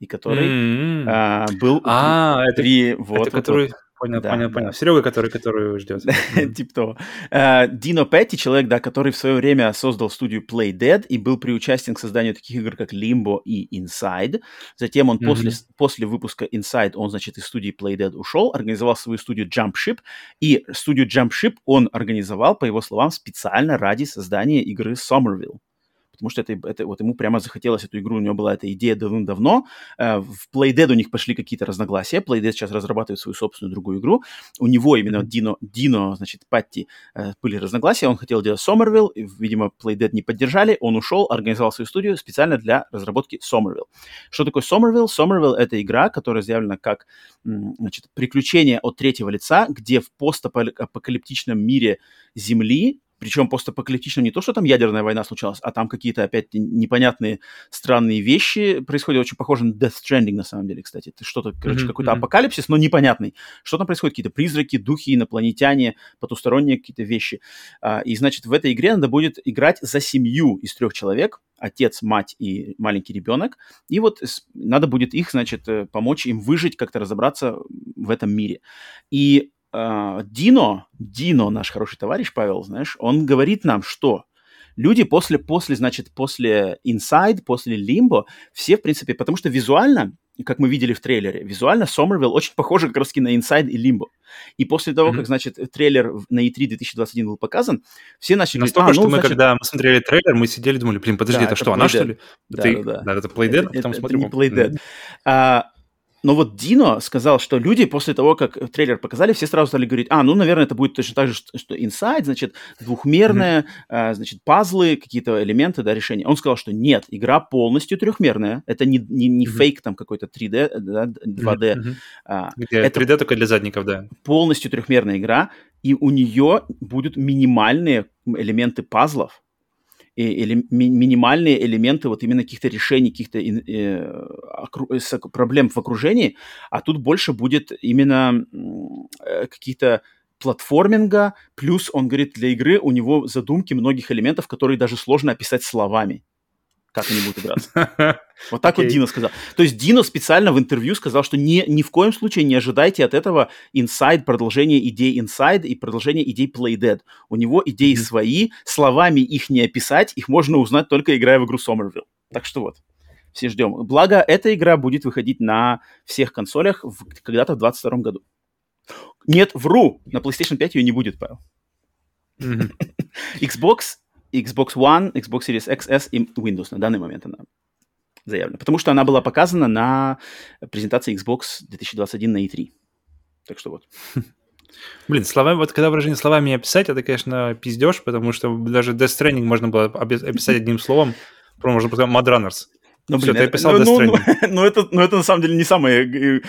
и который mm-hmm. а, был а, при... Это, вот, это вот, который... Вот, Понял, да, понял, да. понял. Серега, который, который ждет. типа того. Э, Дино Петти, человек, да, который в свое время создал студию Play Dead и был приучастен к созданию таких игр, как Limbo и Inside. Затем он после, после выпуска Inside, он, значит, из студии Play Dead ушел, организовал свою студию Jump Ship, и студию Jump Ship он организовал, по его словам, специально ради создания игры Somerville потому что это, это вот ему прямо захотелось эту игру, у него была эта идея давным-давно. Э, в Playdead у них пошли какие-то разногласия. Playdead сейчас разрабатывает свою собственную другую игру. У него именно Дино, Дино значит, Патти, э, были разногласия. Он хотел делать Somerville, и, видимо, Playdead не поддержали. Он ушел, организовал свою студию специально для разработки Somerville. Что такое Somerville? Somerville — это игра, которая заявлена как значит, приключение от третьего лица, где в постапокалиптичном мире Земли причем постапокалиптично не то, что там ядерная война случалась, а там какие-то опять непонятные странные вещи происходят, очень похоже на Death Stranding на самом деле, кстати. Это что-то, короче, mm-hmm. какой-то апокалипсис, но непонятный. Что там происходит? Какие-то призраки, духи, инопланетяне, потусторонние какие-то вещи. А, и, значит, в этой игре надо будет играть за семью из трех человек, отец, мать и маленький ребенок. И вот надо будет их, значит, э, помочь им выжить, как-то разобраться в этом мире. И Дино, Дино, наш хороший товарищ Павел, знаешь, он говорит нам, что люди после, после, значит, после Inside, после Limbo, все, в принципе, потому что визуально, как мы видели в трейлере, визуально Somerville очень похоже как раз на Inside и Limbo. И после того, mm-hmm. как, значит, трейлер на E3 2021 был показан, все начали Настолько, говорить, а, ну, что мы, значит... когда мы смотрели трейлер, мы сидели и думали, блин, подожди, да, это, это что, она, что ли? Да, это, да, да. да, это Playdead, это, потом это, смотрим. Это не Playdead. Mm-hmm. А, но вот Дино сказал, что люди после того, как трейлер показали, все сразу стали говорить, а, ну, наверное, это будет точно так же, что Inside, значит, двухмерная, mm-hmm. значит, пазлы, какие-то элементы, да, решения. Он сказал, что нет, игра полностью трехмерная. Это не, не, не mm-hmm. фейк там какой-то 3D, да, 2D. Mm-hmm. А, это 3D только для задников, да. Полностью трехмерная игра, и у нее будут минимальные элементы пазлов, или ми- минимальные элементы вот именно каких-то решений, каких-то э, окру- проблем в окружении, а тут больше будет именно э, каких-то платформинга, плюс он говорит, для игры у него задумки многих элементов, которые даже сложно описать словами. Как они будут играться. Вот так okay. вот Дино сказал. То есть Дино специально в интервью сказал, что ни, ни в коем случае не ожидайте от этого Inside, продолжение идей Inside и продолжение идей Playdead. У него идеи mm-hmm. свои, словами их не описать, их можно узнать только играя в игру Somerville. Так что вот, все ждем. Благо, эта игра будет выходить на всех консолях в, когда-то в 2022 году. Нет, вру, на PlayStation 5 ее не будет, Павел. Mm-hmm. Xbox Xbox One, Xbox Series XS и Windows на данный момент она заявлена. Потому что она была показана на презентации Xbox 2021 на E3. Так что вот. Блин, словами, вот когда выражение словами описать, это, конечно, пиздеж, потому что даже Death Stranding можно было описать одним словом, можно было сказать Mad Ну, блин, Все, ты описал ну, ну. Ну, ну, это, ну, это на самом деле не самое э,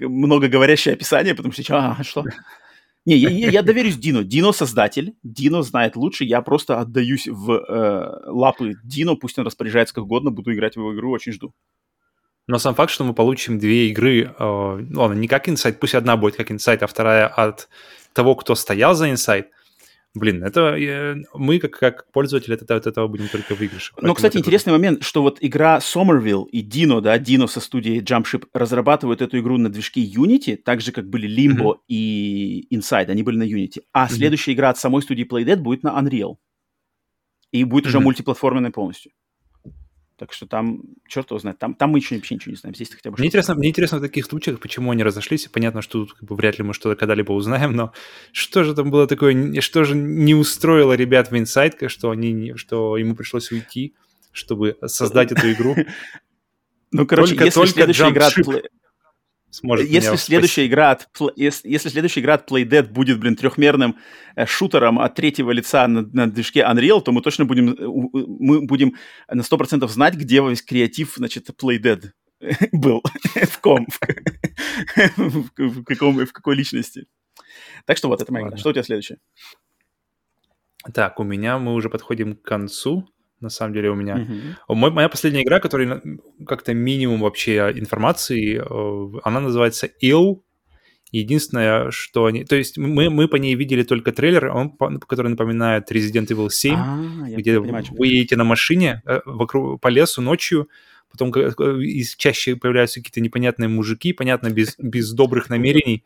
многоговорящее описание, потому что, а, что? Не, я, я, я доверюсь Дино. Дино создатель, Дино знает лучше, я просто отдаюсь в э, лапы Дино, пусть он распоряжается как угодно, буду играть в его игру, очень жду. Но сам факт, что мы получим две игры, э, ладно, не как инсайт, пусть одна будет как инсайт, а вторая от того, кто стоял за инсайт, Блин, это э, мы как, как пользователи от от этого будем только выигрыши. Но, кстати, интересный тоже... момент, что вот игра Somerville и Dino, да, Dino со студией Jumpship разрабатывают эту игру на движке Unity, так же, как были Limbo mm-hmm. и Inside, они были на Unity. А mm-hmm. следующая игра от самой студии Playdead будет на Unreal. И будет mm-hmm. уже мультиплатформенной полностью. Так что там, черт его знает, там, там мы еще вообще ничего не знаем. Здесь хотя бы мне интересно, мне интересно в таких случаях, почему они разошлись. Понятно, что тут как бы, вряд ли мы что-то когда-либо узнаем, но что же там было такое, что же не устроило ребят в Insight, что, они, что ему пришлось уйти, чтобы создать эту игру? Ну, короче, если следующая игра сможет если следующая игра от если, если следующая игра от Playdead будет, блин, трехмерным э, шутером от третьего лица на, на движке Unreal, то мы точно будем э, мы будем на сто процентов знать, где весь креатив, значит, Playdead был в ком в, каком в какой личности. Так что вот это моя игра. Что у тебя следующее? Так, у меня мы уже подходим к концу на самом деле у меня. Mm-hmm. Мой, моя последняя игра, которая как-то минимум вообще информации, э, она называется Ill. Единственное, что они... То есть мы, мы по ней видели только трейлер, он, который напоминает Resident Evil 7, а, где понимаю, вы едете на машине э, вокруг, по лесу ночью, потом из чаще появляются какие-то непонятные мужики, понятно, без, без добрых намерений,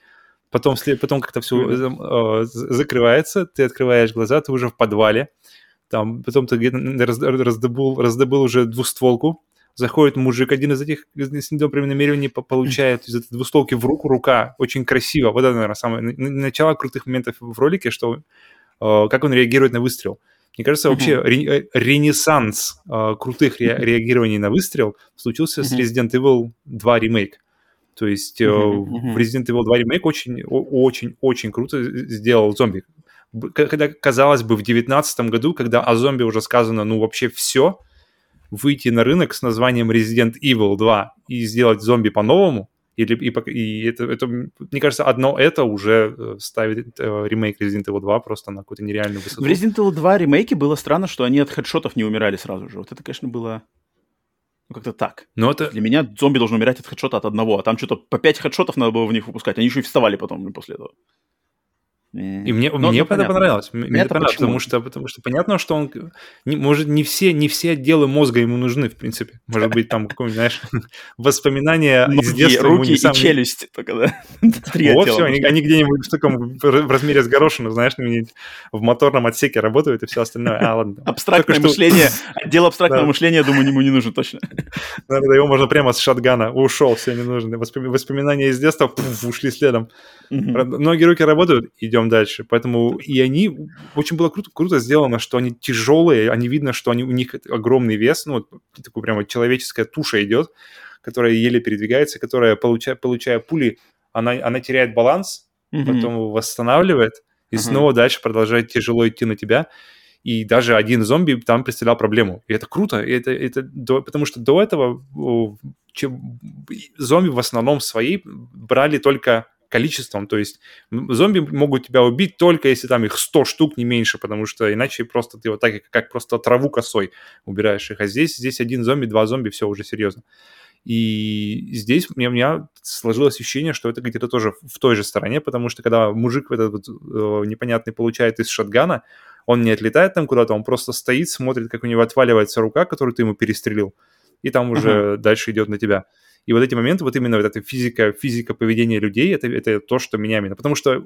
потом, потом как-то все э, закрывается, ты открываешь глаза, ты уже в подвале, там, потом ты раздобыл, раздобыл уже двустволку, заходит мужик, один из этих с недобрыми намерениями получает из этой двустволки в руку, рука, очень красиво. Вот это, наверное, самое начало крутых моментов в ролике, что э, как он реагирует на выстрел. Мне кажется, вообще uh-huh. ре- ренессанс э, крутых ре- реагирований на выстрел случился uh-huh. с Resident Evil 2 ремейк. То есть э, в Resident Evil 2 ремейк очень, очень, очень круто сделал зомби когда, казалось бы, в 2019 году, когда о зомби уже сказано, ну, вообще все, выйти на рынок с названием Resident Evil 2 и сделать зомби по-новому, или, и, и это, это, мне кажется, одно это уже э, ставит э, ремейк Resident Evil 2 просто на какую-то нереальную высоту. В Resident Evil 2 ремейке было странно, что они от хедшотов не умирали сразу же. Вот это, конечно, было ну, как-то так. Но это... Для меня зомби должны умирать от хедшота от одного, а там что-то по 5 хедшотов надо было в них выпускать. Они еще и вставали потом после этого. И мне, Но, мне ну, это понравилось. Мне это понравилось, потому что, потому что понятно, что он... Не, может, не все, не все отделы мозга ему нужны, в принципе. Может быть, там какое-нибудь, знаешь, воспоминания из детства. руки и челюсть только, да? Вот, все, они, они где-нибудь в таком в размере с горошину, знаешь, в моторном отсеке работают и все остальное. А, ладно. Абстрактное мышление, отдел абстрактного мышления, думаю, ему не нужен точно. Да, да, его можно прямо с шатгана. Ушел, все не нужно. Воспоминания из детства ушли следом. Многие руки работают, идем идем дальше. Поэтому и они очень было круто, круто сделано, что они тяжелые, они видно, что они, у них огромный вес, ну, такой прямо человеческая туша идет, которая еле передвигается, которая, получая, получая пули, она, она теряет баланс, mm-hmm. потом его восстанавливает, и uh-huh. снова дальше продолжает тяжело идти на тебя. И даже один зомби там представлял проблему. И это круто, и это, это до, потому что до этого чем, зомби в основном свои брали только количеством, то есть зомби могут тебя убить только если там их 100 штук, не меньше, потому что иначе просто ты вот так, как просто траву косой убираешь их, а здесь, здесь один зомби, два зомби, все уже серьезно. И здесь у меня, у меня сложилось ощущение, что это где-то тоже в той же стороне, потому что когда мужик этот вот, э, непонятный получает из шотгана, Он не отлетает там куда-то, он просто стоит, смотрит, как у него отваливается рука, которую ты ему перестрелил, и там уже uh-huh. дальше идет на тебя. И вот эти моменты, вот именно вот эта физика, физика поведения людей, это, это то, что меня именно. Потому что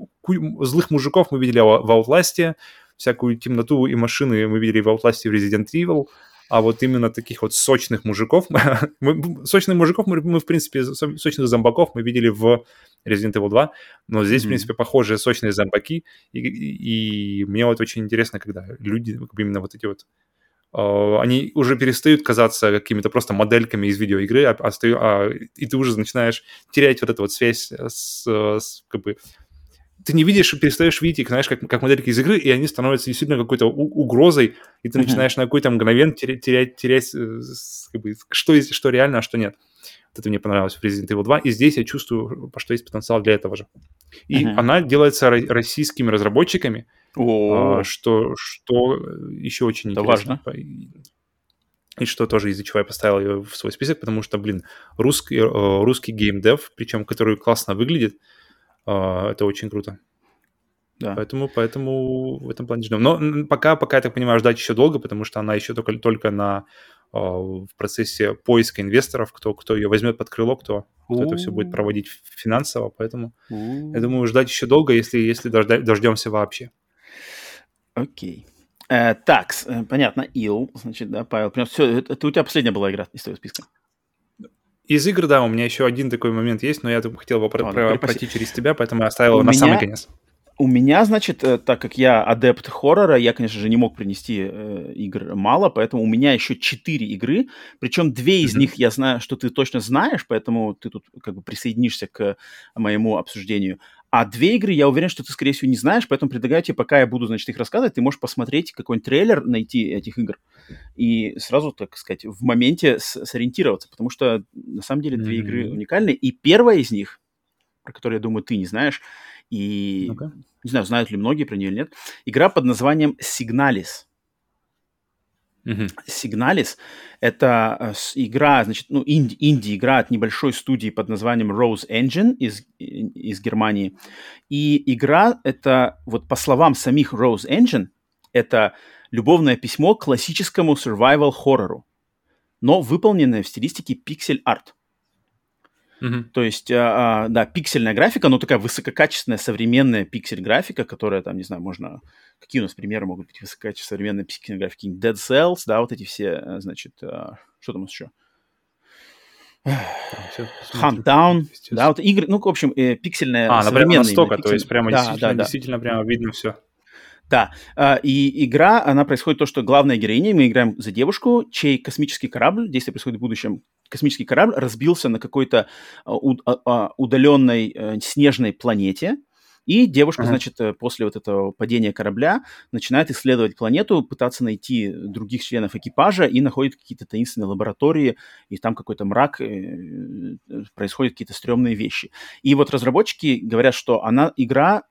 злых мужиков мы видели в Outlast, всякую темноту и машины мы видели в Outlast и в Resident Evil, а вот именно таких вот сочных мужиков, мы, сочных мужиков мы, мы, в принципе, сочных зомбаков мы видели в Resident Evil 2, но здесь, mm-hmm. в принципе, похожие сочные зомбаки, и, и, и мне вот очень интересно, когда люди, именно вот эти вот они уже перестают казаться какими-то просто модельками из видеоигры, а, а, а, и ты уже начинаешь терять вот эту вот связь с, с как бы ты не видишь, перестаешь видеть их, знаешь, как, как модельки из игры, и они становятся действительно какой-то угрозой, и ты mm-hmm. начинаешь на какой-то мгновен терять, терять, терять э, как бы, что, есть, что реально, а что нет. Вот это мне понравилось в Resident Evil 2, и здесь я чувствую, что есть потенциал для этого же. И mm-hmm. она делается российскими разработчиками, oh. что, что еще очень это интересно. важно. И что тоже из-за чего я поставил ее в свой список, потому что, блин, русский, э, русский геймдев, причем который классно выглядит, а, это очень круто. Да. Поэтому, поэтому в этом плане ждем. Но пока, пока, я так понимаю, ждать еще долго, потому что она еще только, только на, а, в процессе поиска инвесторов, кто, кто ее возьмет под крыло, кто, кто это все будет проводить финансово. Поэтому я думаю, ждать еще долго, если, если дожда, дождемся вообще. Окей. Э, так, э, понятно, Ил, значит, да, Павел, все, это, это у тебя последняя была игра из твоего списка. Из игр, да, у меня еще один такой момент есть, но я хотел бы про- про- пройти через тебя, поэтому я оставил у его меня... на самый конец. У меня, значит, э, так как я адепт хоррора, я, конечно же, не мог принести э, игр мало, поэтому у меня еще четыре игры, причем две из mm-hmm. них я знаю, что ты точно знаешь, поэтому ты тут как бы присоединишься к моему обсуждению. А две игры я уверен, что ты, скорее всего, не знаешь, поэтому предлагаю тебе, пока я буду, значит, их рассказывать, ты можешь посмотреть какой-нибудь трейлер, найти этих игр и сразу, так сказать, в моменте сориентироваться, потому что, на самом деле, две mm-hmm. игры уникальные. И первая из них, про которую, я думаю, ты не знаешь, и okay. не знаю, знают ли многие про нее или нет, игра под названием Signalis. Signalis — это э, игра, значит, ну, инди, инди-игра от небольшой студии под названием Rose Engine из, из Германии. И игра — это, вот по словам самих Rose Engine, это любовное письмо к классическому survival хоррору, но выполненное в стилистике пиксель-арт. Mm-hmm. То есть, а, а, да, пиксельная графика, но такая высококачественная современная пиксель-графика, которая там, не знаю, можно... Какие у нас примеры могут быть высококачественной современной пиксельной графики? Dead Cells, да, вот эти все, э, значит, а, что там еще? Hunt Down, да, вот игры, ну, в общем, э, пиксельная А, например, настолько, то есть прямо да, действительно, да, да. действительно прямо видно все. Да, и игра, она происходит то, что главная героиня, мы играем за девушку, чей космический корабль, действие происходит в будущем, космический корабль разбился на какой-то а, а, удаленной э, снежной планете, и девушка, uh-huh. значит, э, после вот этого падения корабля начинает исследовать планету, пытаться найти других членов экипажа и находит какие-то таинственные лаборатории, и там какой-то мрак, э, происходят какие-то стрёмные вещи. И вот разработчики говорят, что она, игра,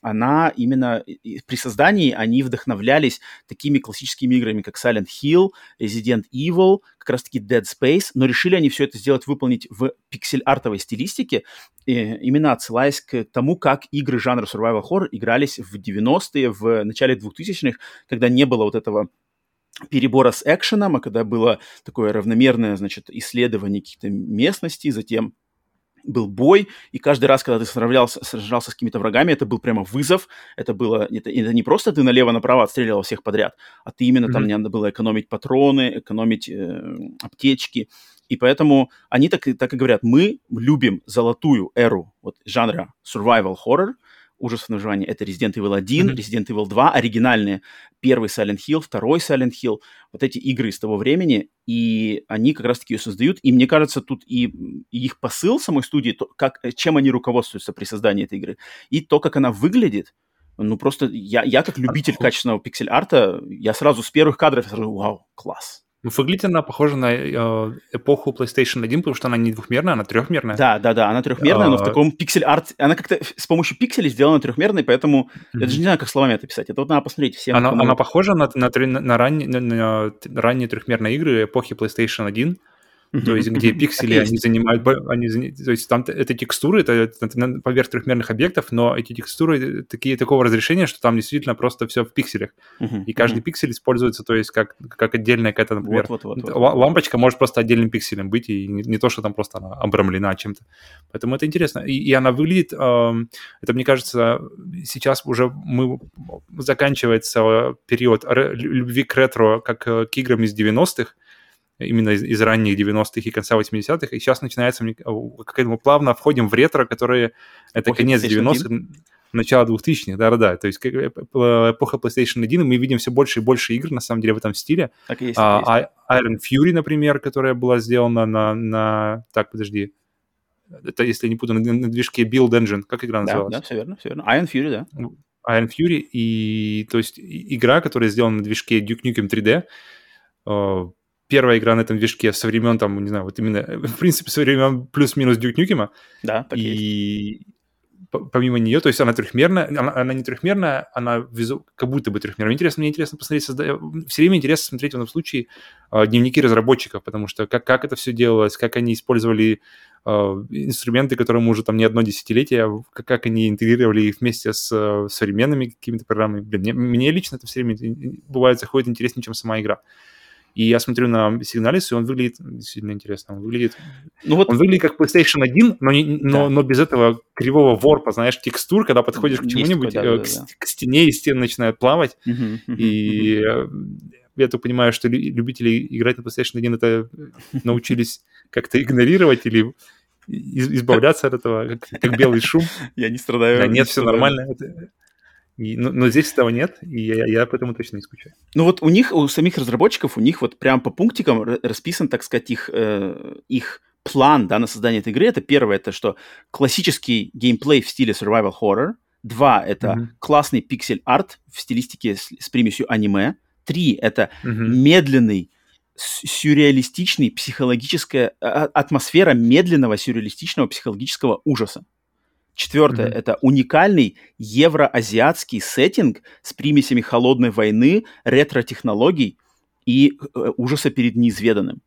она именно при создании, они вдохновлялись такими классическими играми, как Silent Hill, Resident Evil, как раз-таки Dead Space, но решили они все это сделать, выполнить в пиксель-артовой стилистике, именно отсылаясь к тому, как игры жанра survival horror игрались в 90-е, в начале 2000-х, когда не было вот этого перебора с экшеном, а когда было такое равномерное, значит, исследование каких-то местностей, затем был бой, и каждый раз, когда ты сражался, сражался с какими-то врагами, это был прямо вызов, это было, это, это не просто ты налево-направо отстреливал всех подряд, а ты именно mm-hmm. там не надо было экономить патроны, экономить э, аптечки, и поэтому они так, так и говорят, мы любим золотую эру вот, жанра survival horror, ужасов на выживание. Это Resident Evil 1, mm-hmm. Resident Evil 2, оригинальные. Первый Silent Hill, второй Silent Hill. Вот эти игры из того времени, и они как раз-таки ее создают. И мне кажется, тут и, и их посыл самой студии, то, как, чем они руководствуются при создании этой игры, и то, как она выглядит, ну просто я, я как любитель качественного пиксель-арта, я сразу с первых кадров сразу, вау, класс. Выглядит она похожа на э, эпоху PlayStation 1, потому что она не двухмерная, она трехмерная. Да, да, да, она трехмерная, но в а. таком пиксель-арт... Она как-то с помощью пикселей сделана трехмерной, поэтому mm-hmm. я даже не знаю, как словами это писать. Это вот надо посмотреть всем. Она, она похожа на, на, на, на, ранние, на, на ранние трехмерные игры эпохи PlayStation 1, то есть где пиксели, они занимают, они, то есть там это текстуры, это, это поверх трехмерных объектов, но эти текстуры такие такого разрешения, что там действительно просто все в пикселях, и каждый пиксель используется, то есть как, как отдельная какая-то, например, вот, вот, вот, вот. лампочка может просто отдельным пикселем быть, и не, не то, что там просто она обрамлена чем-то. Поэтому это интересно. И, и она выглядит, э, это, мне кажется, сейчас уже мы заканчивается период любви к ретро, как э, к играм из 90-х, именно из, из ранних 90-х и конца 80-х, и сейчас начинается, как мы плавно входим в ретро, которые, это Эпохи конец 90-х, начало 2000-х, да-да-да, то есть эпоха PlayStation 1, мы видим все больше и больше игр, на самом деле, в этом стиле. Так и есть, а, есть. Iron Fury, например, которая была сделана на, на... Так, подожди. Это, если я не путаю, на, на движке Build Engine, как игра называлась? Да, да, все верно, все верно. Iron Fury, да. Iron Fury, и то есть игра, которая сделана на движке Duke Nukem 3D, первая игра на этом движке со времен, там, не знаю, вот именно, в принципе, со времен плюс-минус Duke Nukem. Да, так и есть. помимо нее, то есть она трехмерная, она, она не трехмерная, она визу, как будто бы трехмерная. Интересно, мне интересно посмотреть, созда... все время интересно смотреть в этом случае э, дневники разработчиков, потому что как, как это все делалось, как они использовали э, инструменты, которые мы уже там не одно десятилетие, как, как они интегрировали их вместе с э, современными какими-то программами. Блин, мне, мне лично это все время бывает заходит интереснее, чем сама игра. И я смотрю на Сигналис, и он выглядит сильно интересно. Он выглядит, ну, вот... он выглядит как PlayStation 1, но, не, но, да. но без этого кривого ворпа, знаешь, текстур, когда подходишь к чему-нибудь, да, э, да, к, да. к стене, и стены начинают плавать. и я то понимаю, что любители играть на PlayStation 1 это научились как-то игнорировать или избавляться от этого, как, как белый шум. Я не страдаю. Да, нет, все нормально. Это, и, но, но здесь этого нет, и я, я поэтому точно не скучаю. Ну вот у них, у самих разработчиков, у них вот прям по пунктикам расписан, так сказать, их, э, их план да, на создание этой игры. Это первое, это что классический геймплей в стиле survival horror. Два, это mm-hmm. классный пиксель-арт в стилистике с, с примесью аниме. Три, это mm-hmm. медленный сюрреалистичный, психологическая а, атмосфера медленного сюрреалистичного психологического ужаса. Четвертое mm-hmm. это уникальный евроазиатский сеттинг с примесями холодной войны, ретро-технологий и э, ужаса перед неизведанным.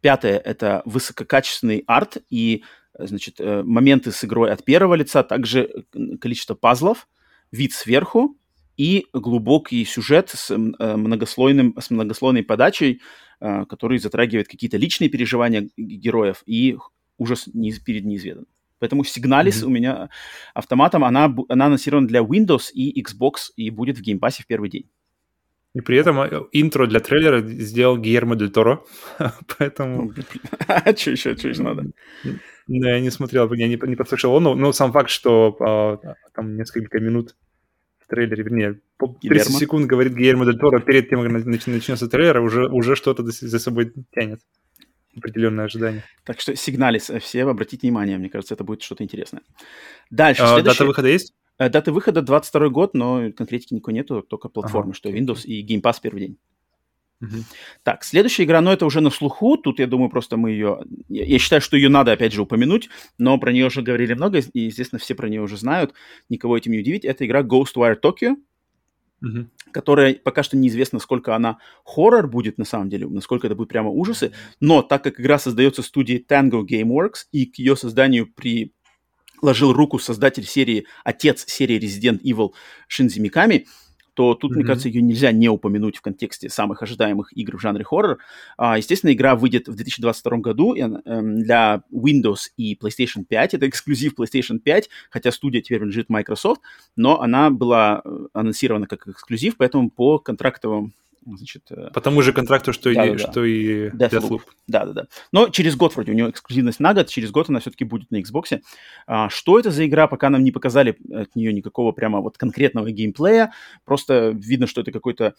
Пятое это высококачественный арт и значит, э, моменты с игрой от первого лица, также количество пазлов, вид сверху и глубокий сюжет с, э, многослойным, с многослойной подачей, э, который затрагивает какие-то личные переживания героев и ужас перед неизведанным. Поэтому Signalis mm-hmm. у меня автоматом, она, она анонсирована для Windows и Xbox и будет в Pass в первый день. И при этом э, интро для трейлера сделал Гиермо Дель Торо, поэтому... А что еще, что еще надо? Да, я не смотрел, я не, не послушал. Но, но сам факт, что а, там несколько минут в трейлере, вернее, 30 Гильермо. секунд говорит Гиермо Дель Торо перед тем, как начнется трейлер, уже, уже что-то за собой тянет определенное ожидание. Так что сигналис э, все, обратите внимание, мне кажется, это будет что-то интересное. Дальше. А, следующий... Дата выхода есть? Э, дата выхода 22 год, но конкретики никакой нету, только платформы, ага. что Windows и Game Pass первый день. Угу. Так, следующая игра, но это уже на слуху. Тут, я думаю, просто мы ее... Я считаю, что ее надо, опять же, упомянуть, но про нее уже говорили много, и, естественно, все про нее уже знают. Никого этим не удивить. Это игра Ghostwire Tokyo угу. которая пока что неизвестно, сколько она хоррор будет на самом деле, насколько это будет прямо ужасы, но так как игра создается студией Tango Gameworks, и к ее созданию приложил руку создатель серии, отец серии Resident Evil Шинзи Миками, то тут, mm-hmm. мне кажется, ее нельзя не упомянуть в контексте самых ожидаемых игр в жанре хоррор. А, естественно, игра выйдет в 2022 году э, для Windows и PlayStation 5. Это эксклюзив PlayStation 5, хотя студия теперь принадлежит Microsoft, но она была э, анонсирована как эксклюзив, поэтому по контрактовым Значит, э, По тому же контракту, что, да, и, да, что и Deathloop. Deathloop. Да, да, да. Но через год вроде у него эксклюзивность на год, через год она все-таки будет на Xbox. А, что это за игра, пока нам не показали от нее никакого прямо вот конкретного геймплея. Просто видно, что это какой-то,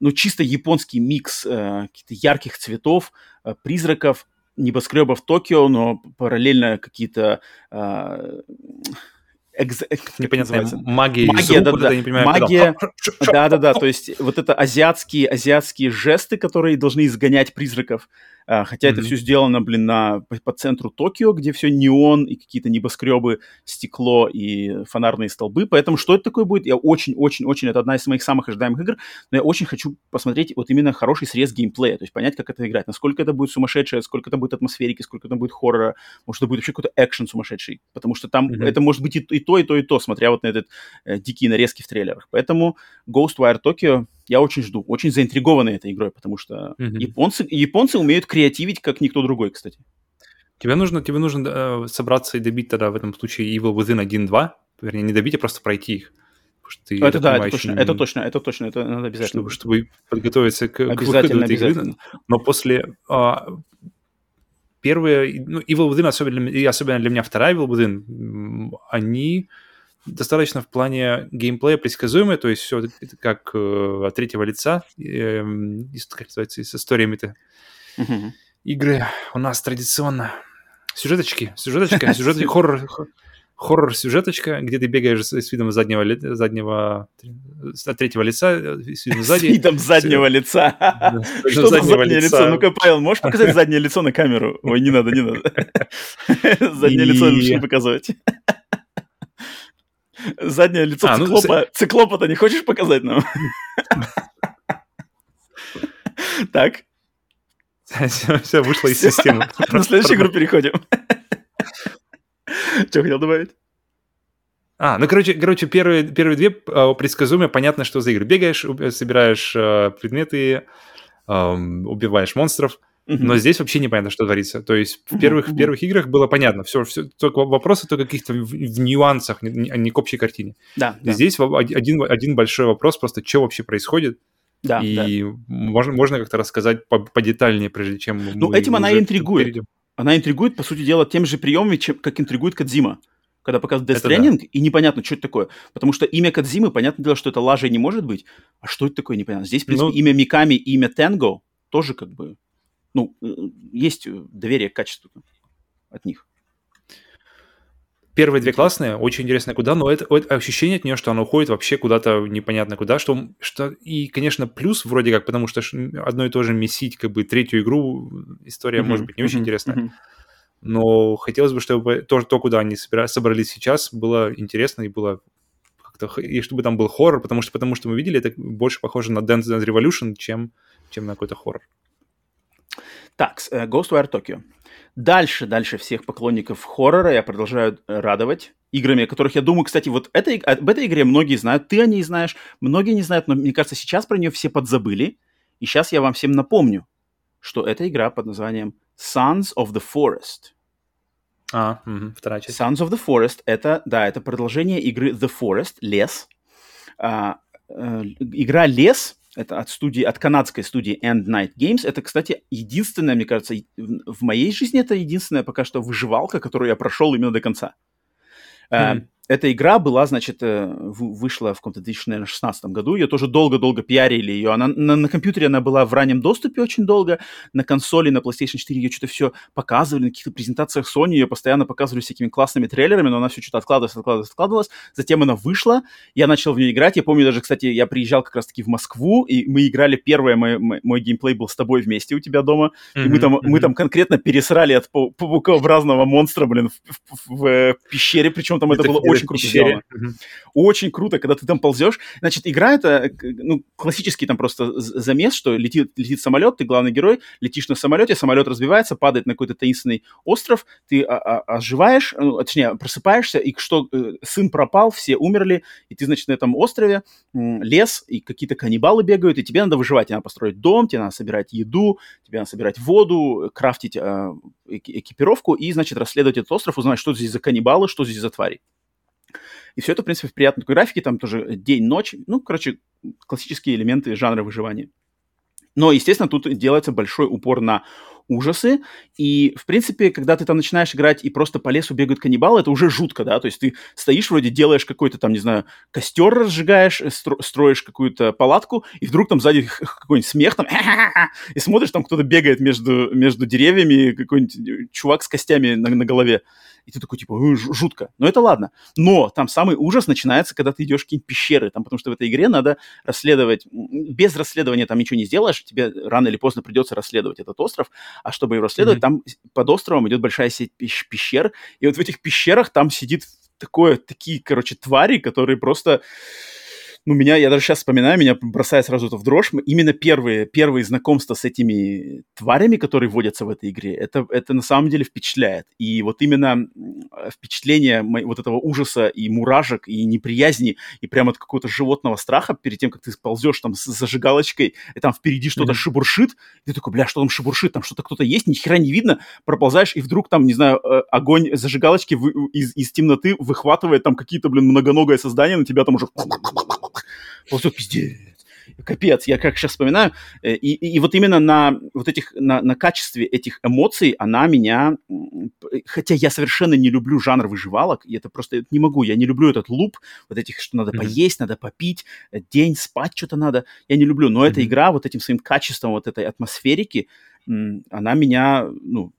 ну, чисто японский микс э, каких-то ярких цветов, э, призраков, небоскребов Токио, но параллельно какие-то э, экз... непонятная магия, магия да, да, не понимаю, магия, да, да, да, то есть вот это азиатские азиатские жесты, которые должны изгонять призраков, хотя mm-hmm. это все сделано, блин, на, по, по центру Токио, где все неон и какие-то небоскребы, стекло и фонарные столбы. Поэтому что это такое будет? Я очень-очень-очень... Это одна из моих самых ожидаемых игр, но я очень хочу посмотреть вот именно хороший срез геймплея, то есть понять, как это играть, насколько это будет сумасшедшее, сколько там будет атмосферики, сколько там будет хоррора, может, это будет вообще какой-то экшен сумасшедший, потому что там mm-hmm. это может быть и, и то, и то, и то, смотря вот на этот э, дикие нарезки в трейлерах. Поэтому Ghostwire Tokyo я очень жду, очень заинтригованный этой игрой, потому что mm-hmm. японцы, японцы умеют креативить, как никто другой, кстати. Тебе нужно, тебе нужно э, собраться и добить тогда в этом случае Evil Within 1-2, вернее, не добить, а просто пройти их. Ты, это да, это точно, это точно, это точно, это надо обязательно. Чтобы, чтобы подготовиться к, к выходу этой игры. Но после... А, первые, ну, Evil Within, особенно, и особенно для меня вторая Evil Within, они достаточно в плане геймплея предсказуемые, то есть все как э, от третьего лица, э, как называется, с историями-то. Игры у нас традиционно сюжеточки, сюжеточка, сюжет, хоррор, хоррор-сюжеточка, где ты бегаешь с, с видом заднего, заднего от третьего лица, с видом сзади. С видом заднего лица. Что за заднее лицо? Ну-ка, Павел, можешь показать заднее лицо на камеру? Ой, не надо, не надо. Заднее лицо лучше не показывать. Заднее лицо а, ну, циклопа. Ну, циклопа-то не хочешь показать нам? Так. Все, вышло из системы. На следующую игру переходим. Что хотел добавить? А, ну, короче, короче первые, первые две э, предсказуемые, понятно, что за игры. Бегаешь, собираешь э, предметы, убиваешь монстров, mm-hmm. но здесь вообще непонятно, что творится. То есть в первых, mm-hmm. в первых играх было понятно, все, все только вопросы только каких-то в, в нюансах, не, не к общей картине. Да, да. Здесь один, один большой вопрос, просто что вообще происходит, да, и да. можно, можно как-то рассказать подетальнее, прежде чем Ну, этим она и интригует. Перейдем. Она интригует, по сути дела, тем же приемами, чем, как интригует Кадзима. Когда показывают Death Stranding, да. и непонятно, что это такое. Потому что имя Кадзимы, понятное дело, что это лажа не может быть. А что это такое, непонятно. Здесь, в принципе, ну... имя Миками и имя Тенго тоже как бы... Ну, э, есть доверие к качеству от них. Первые две классные, очень интересно куда, но это, это ощущение от нее, что она уходит вообще куда-то непонятно куда, что, что и, конечно, плюс вроде как, потому что одно и то же месить как бы третью игру, история mm-hmm. может быть не очень mm-hmm. интересная. Mm-hmm. Но хотелось бы, чтобы то, то куда они собира- собрались сейчас, было интересно и было как-то... И чтобы там был хоррор, потому что, потому что мы видели, это больше похоже на Dance Dance Revolution, чем, чем на какой-то хоррор. Так, uh, Ghostwire Tokyo. Дальше, дальше всех поклонников хоррора я продолжаю э, радовать играми, о которых я думаю, кстати, вот это, об этой игре многие знают, ты о ней знаешь, многие не знают, но мне кажется, сейчас про нее все подзабыли. И сейчас я вам всем напомню, что это игра под названием Sons of the Forest. А, угу, вторая часть. Sons of the Forest это, да, это продолжение игры The Forest, Лес. А, а, игра Лес это от студии, от канадской студии End Night Games. Это, кстати, единственная, мне кажется, в моей жизни это единственная пока что выживалка, которую я прошел именно до конца. Mm-hmm эта игра была, значит, э, вышла в каком-то 2016 году. Ее тоже долго-долго пиарили ее. Она, на, на компьютере она была в раннем доступе очень долго. На консоли, на PlayStation 4 ее что-то все показывали. На каких-то презентациях Sony ее постоянно показывали всякими классными трейлерами, но она все что-то откладывалась, откладывалась, откладывалась. Затем она вышла. Я начал в нее играть. Я помню даже, кстати, я приезжал как раз-таки в Москву, и мы играли первое, мой, мой, мой геймплей был с тобой вместе у тебя дома. Mm-hmm, и мы там, mm-hmm. мы там конкретно пересрали от паукообразного монстра, блин, в, в, в, в пещере. Причем там это, это было очень круто сделано. Очень круто, когда ты там ползешь. Значит, игра это, ну, классический там просто замес, что летит, летит самолет, ты главный герой, летишь на самолете, самолет разбивается, падает на какой-то таинственный остров, ты а, а, оживаешь, ну, точнее, просыпаешься, и что э, сын пропал, все умерли, и ты, значит, на этом острове лес, и какие-то каннибалы бегают, и тебе надо выживать, тебе надо построить дом, тебе надо собирать еду, тебе надо собирать воду, крафтить э, экипировку, и, значит, расследовать этот остров, узнать, что здесь за каннибалы, что здесь за твари. И все это, в принципе, в приятной такой графике, там тоже день-ночь, ну, короче, классические элементы жанра выживания. Но, естественно, тут делается большой упор на ужасы. И, в принципе, когда ты там начинаешь играть и просто по лесу бегают каннибалы, это уже жутко, да? То есть ты стоишь вроде, делаешь какой-то там, не знаю, костер разжигаешь, э, строишь какую-то палатку, и вдруг там сзади какой-нибудь смех там, и смотришь, там кто-то бегает между, между деревьями, какой-нибудь чувак с костями на, на голове. И ты такой, типа, жутко. Но это ладно. Но там самый ужас начинается, когда ты идешь в какие-нибудь пещеры, там, потому что в этой игре надо расследовать, без расследования там ничего не сделаешь, тебе рано или поздно придется расследовать этот остров, а чтобы его расследовать, mm-hmm. там под островом идет большая сеть пещер, и вот в этих пещерах там сидит такое, такие, короче, твари, которые просто ну, меня, я даже сейчас вспоминаю, меня бросает сразу это в дрожь. Именно первые, первые знакомства с этими тварями, которые вводятся в этой игре, это, это на самом деле впечатляет. И вот именно впечатление вот этого ужаса и муражек, и неприязни, и прямо от какого-то животного страха перед тем, как ты ползешь там с зажигалочкой, и там впереди что-то mm-hmm. шебуршит, и ты такой, бля, что там шебуршит, там что-то кто-то есть, ни хера не видно, проползаешь, и вдруг там, не знаю, э, огонь зажигалочки вы, из, из темноты выхватывает там какие-то, блин, многоногое создание, на тебя там уже вот пиздец. Капец, я как сейчас вспоминаю. Э, и, и, и вот именно на вот этих, на, на качестве этих эмоций она меня... Хотя я совершенно не люблю жанр выживалок, и это просто не могу, я не люблю этот луп, вот этих, что надо mm-hmm. поесть, надо попить, э, день спать что-то надо, я не люблю. Но mm-hmm. эта игра вот этим своим качеством вот этой атмосферики, она меня, ну,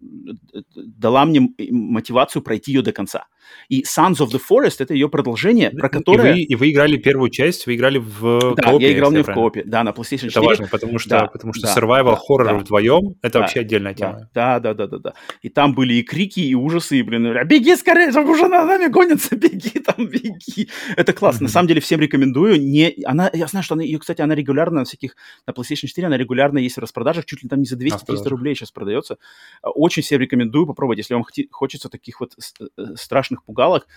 дала мне мотивацию пройти ее до конца. И Sons of the Forest — это ее продолжение, про которое... И вы, и вы играли первую часть, вы играли в да, коопе. я играл не в коопе, да, на PlayStation 4. Это важно, потому что, да, потому что да, survival horror да, вдвоем — это да, вообще отдельная тема. Да, да, да, да, да. И там были и крики, и ужасы, и, блин, беги скорее, уже на нами гонятся, беги там, беги. Это классно. Mm-hmm. На самом деле всем рекомендую. Не... Она, я знаю, что она, ее, кстати, она регулярно на всяких, на PlayStation 4, она регулярно есть в распродажах, чуть ли там не за 200-300 рублей сейчас продается. Очень всем рекомендую попробовать, если вам хочется таких вот э, страшных пугалок.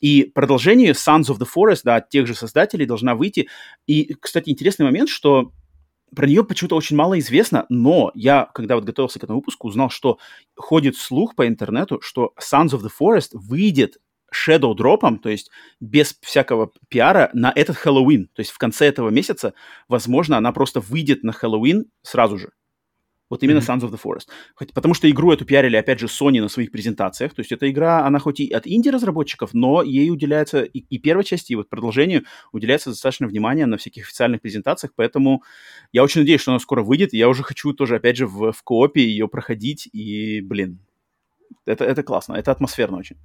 И продолжение Sons of the Forest, да, от тех же создателей должна выйти. И, кстати, интересный момент, что про нее почему-то очень мало известно, но я, когда вот готовился к этому выпуску, узнал, что ходит слух по интернету, что Sons of the Forest выйдет shadow дропом, то есть без всякого пиара, на этот Хэллоуин. То есть в конце этого месяца, возможно, она просто выйдет на Хэллоуин сразу же. Вот именно mm-hmm. Sons of the Forest. Хоть, потому что игру эту пиарили, опять же, Sony на своих презентациях. То есть эта игра, она хоть и от инди-разработчиков, но ей уделяется и, и первой части, и вот продолжению уделяется достаточно внимания на всяких официальных презентациях. Поэтому я очень надеюсь, что она скоро выйдет. Я уже хочу тоже, опять же, в, в коопе ее проходить. И, блин, это, это классно, это атмосферно очень.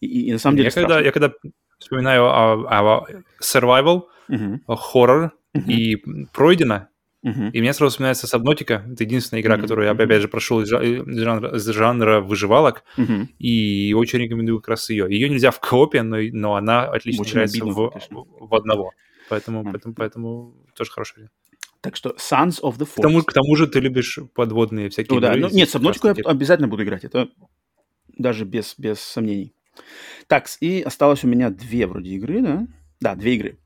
И, и, и на самом деле я когда, я когда вспоминаю о, о survival, uh-huh. horror uh-huh. и пройдено, Uh-huh. И мне сразу вспоминается Сабнотика. Это единственная игра, uh-huh. которую я, опять же, прошел из, жанра, из жанра выживалок. Uh-huh. И очень рекомендую как раз ее. Ее нельзя в коопе, но, но она отлично очень играется в, в одного. Поэтому, uh-huh. поэтому, поэтому тоже хорошая Так что Sons of the Forest. К тому, к тому же ты любишь подводные всякие ну, да. Ну, нет, Сабнотику я обязательно буду играть. Это даже без, без сомнений. Так, и осталось у меня две вроде игры, да? Да, две игры.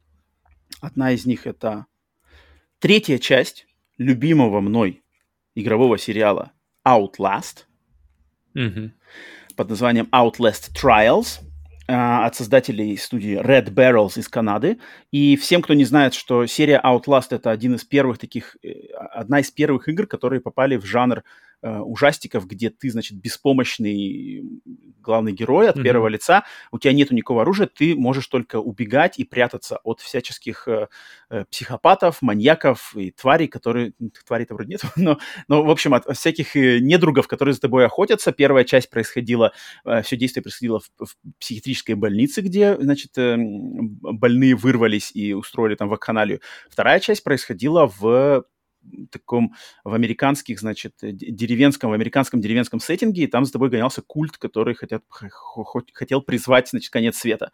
Одна из них это Третья часть любимого мной игрового сериала Outlast mm-hmm. под названием Outlast Trials э, от создателей студии Red Barrels из Канады. И всем, кто не знает, что серия Outlast это один из первых таких, э, одна из первых игр, которые попали в жанр э, ужастиков, где ты, значит, беспомощный главный герой от mm-hmm. первого лица, у тебя нету никакого оружия, ты можешь только убегать и прятаться от всяческих э, э, психопатов, маньяков и тварей, которые... Тварей-то вроде нет, но, но, в общем, от, от всяких э, недругов, которые за тобой охотятся. Первая часть происходила, э, все действие происходило в, в психиатрической больнице, где, значит, э, больные вырвались и устроили там вакханалию. Вторая часть происходила в таком в американских, значит, деревенском, в американском деревенском сеттинге, и там за тобой гонялся культ, который хотят, хотел призвать, значит, конец света.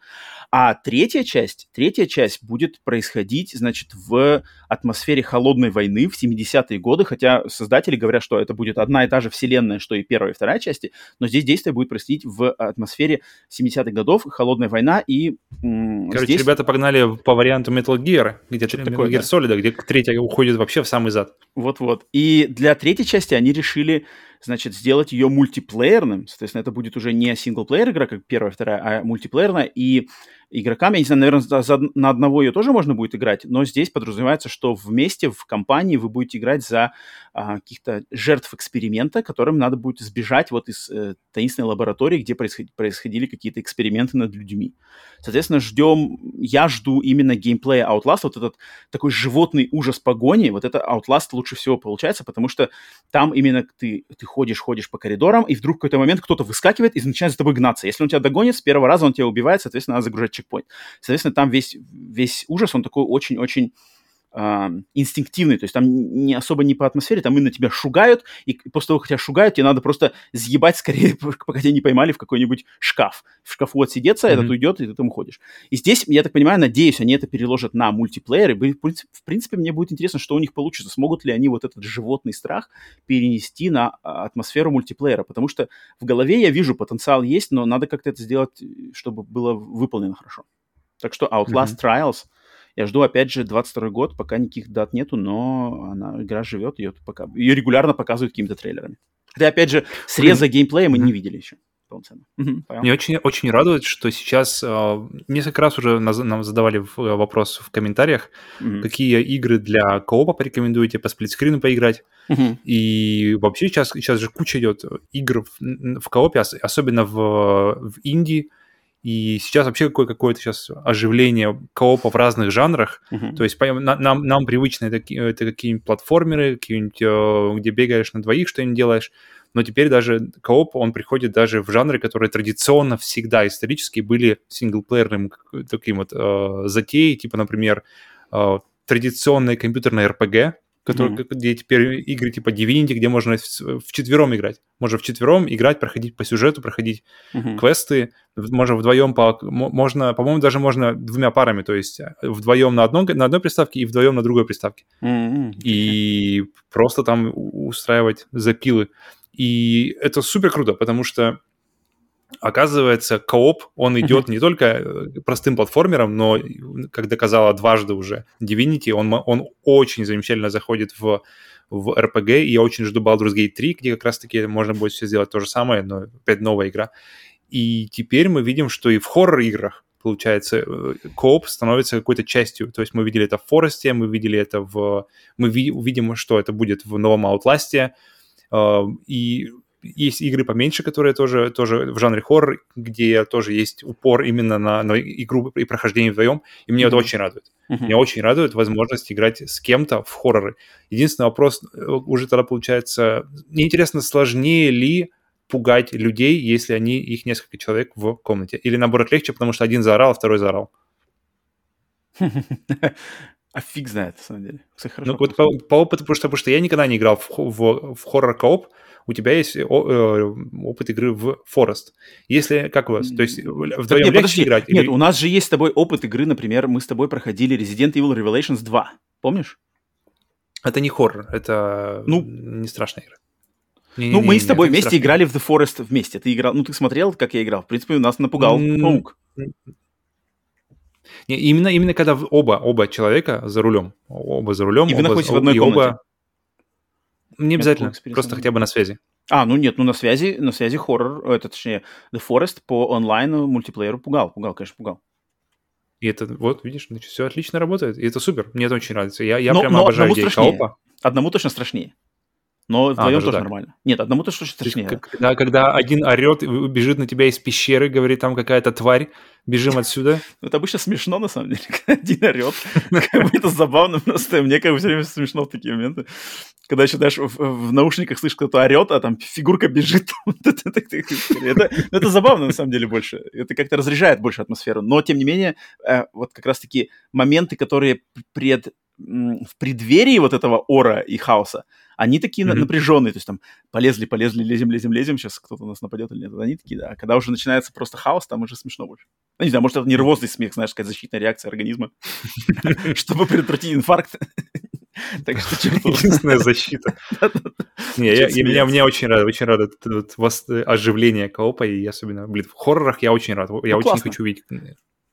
А третья часть, третья часть будет происходить, значит, в атмосфере холодной войны в 70-е годы, хотя создатели говорят, что это будет одна и та же вселенная, что и первая и вторая части, но здесь действие будет происходить в атмосфере 70-х годов, холодная война, и Короче, здесь... ребята погнали по варианту Metal Gear, где Metal такое, Gear да. Solid, где третья уходит вообще в самый назад. Вот-вот. И для третьей части они решили значит, сделать ее мультиплеерным. Соответственно, это будет уже не синглплеер игра, как первая, вторая, а мультиплеерная. И игрокам, я не знаю, наверное, за, за, на одного ее тоже можно будет играть, но здесь подразумевается, что вместе в компании вы будете играть за а, каких-то жертв эксперимента, которым надо будет сбежать вот из э, таинственной лаборатории, где происходили, происходили какие-то эксперименты над людьми. Соответственно, ждем, я жду именно геймплея Outlast, вот этот такой животный ужас погони, вот это Outlast лучше всего получается, потому что там именно ты, ты ходишь, ходишь по коридорам, и вдруг в какой-то момент кто-то выскакивает и начинает за тобой гнаться. Если он тебя догонит, с первого раза он тебя убивает, соответственно, надо загружать чекпоинт. Соответственно, там весь, весь ужас, он такой очень-очень э, инстинктивный, то есть там не особо не по атмосфере, там именно тебя шугают, и после того, как тебя шугают, тебе надо просто съебать скорее, пока тебя не поймали в какой-нибудь шкаф. В шкафу отсидеться, mm-hmm. этот уйдет, и ты там уходишь. И здесь, я так понимаю, надеюсь, они это переложат на мультиплеер, и в принципе мне будет интересно, что у них получится, смогут ли они вот этот животный страх перенести на а, атмосферу мультиплеера, потому что в голове я вижу, потенциал есть, но надо как-то это сделать, чтобы было выполнено хорошо. Так что Outlast mm-hmm. Trials — я жду, опять же, 22 год, пока никаких дат нету, но она, игра живет, ее, пока, ее регулярно показывают какими-то трейлерами. Хотя, опять же, среза Блин. геймплея мы не видели еще полноценно. Мне очень, очень радует, что сейчас э, несколько раз уже нам задавали вопрос в комментариях, mm-hmm. какие игры для коопа порекомендуете по сплитскрину поиграть. Mm-hmm. И вообще сейчас, сейчас же куча идет игр в, в коопе, особенно в, в Индии, и сейчас вообще какое- какое-то сейчас оживление коопа в разных жанрах. Uh-huh. То есть нам, нам привычно это, это какие-нибудь платформеры, какие-нибудь, э, где бегаешь на двоих, что-нибудь делаешь. Но теперь даже кооп, он приходит даже в жанры, которые традиционно всегда исторически были синглплеерным таким вот э, затеей, типа, например, э, традиционные компьютерные RPG, который, mm-hmm. где теперь игры типа Divinity, где можно в, четвером играть. Можно в четвером играть, проходить по сюжету, проходить mm-hmm. квесты. Можно вдвоем, по, можно, по-моему, даже можно двумя парами, то есть э, вдвоем на, одном, на одной приставке и вдвоем на другой приставке. Mm-hmm. И просто там устраивать запилы. И это супер круто, потому что оказывается, кооп, он идет не только э, простым платформером, но, как доказала дважды уже Divinity, он, он очень замечательно заходит в, в RPG, и я очень жду Baldur's Gate 3, где как раз-таки можно будет все сделать то же самое, но опять новая игра. И теперь мы видим, что и в хоррор-играх получается, э, кооп становится какой-то частью. То есть мы видели это в Форесте, мы видели это в... Мы ви- видим, что это будет в новом Outlast, э, и есть игры поменьше, которые тоже, тоже в жанре хоррор, где тоже есть упор именно на, на игру и прохождение вдвоем, и мне mm-hmm. это очень радует. Mm-hmm. Меня очень радует возможность играть с кем-то в хорроры. Единственный вопрос э, уже тогда получается, мне интересно, сложнее ли пугать людей, если они, их несколько человек в комнате? Или наоборот легче, потому что один заорал, а второй заорал? А фиг знает, на самом деле. ну, вот по, по опыту, потому что, потому что я никогда не играл в, в, в хоррор-кооп, у тебя есть э, опыт игры в Forest. Если, как у вас, то есть вдвоем нет, подожди, играть? Нет, или... у нас же есть с тобой опыт игры, например, мы с тобой проходили Resident Evil Revelations 2, помнишь? Это не хоррор, это ну, не страшная игра. Не, ну, не, мы не, с тобой вместе играли в The Forest вместе. Ты играл, ну, ты смотрел, как я играл. В принципе, нас напугал mm-hmm. паук. Не, именно, именно когда оба, оба человека за рулем. Оба за рулем. И оба, вы находитесь в одной комнате. Оба, не обязательно, просто хотя бы на связи. А, ну нет, ну на связи, на связи хоррор, это точнее, The Forest по онлайну мультиплееру пугал, пугал, конечно, пугал. И это, вот, видишь, значит, все отлично работает, и это супер, мне это очень нравится. Я, я но, прямо но обожаю идею коопа. Одному точно страшнее. Но вдвоем а, тоже так. нормально. Нет, одному точно страшнее. Есть, когда, когда один орет, бежит на тебя из пещеры, говорит, там какая-то тварь, бежим отсюда. Это обычно смешно, на самом деле, когда один орет. Это забавно просто. Мне как бы все время смешно в такие моменты. Когда еще даже в наушниках слышишь, кто-то орет, а там фигурка бежит. Это забавно, на самом деле, больше. Это как-то разряжает больше атмосферу. Но, тем не менее, э, вот как раз-таки моменты, которые пред в преддверии вот этого ора и хаоса, они такие mm-hmm. напряженные, то есть там полезли, полезли, лезем, лезем, лезем, сейчас кто-то нас нападет или нет. Они такие, да. А когда уже начинается просто хаос, там уже смешно больше. Ну, не знаю, может, это нервозный смех, знаешь, какая защитная реакция организма, чтобы предотвратить инфаркт. Так что Единственная защита. Меня, мне очень рад, очень рад это, оживление коопа, и особенно, блин, в хоррорах я очень рад, я ну, очень хочу видеть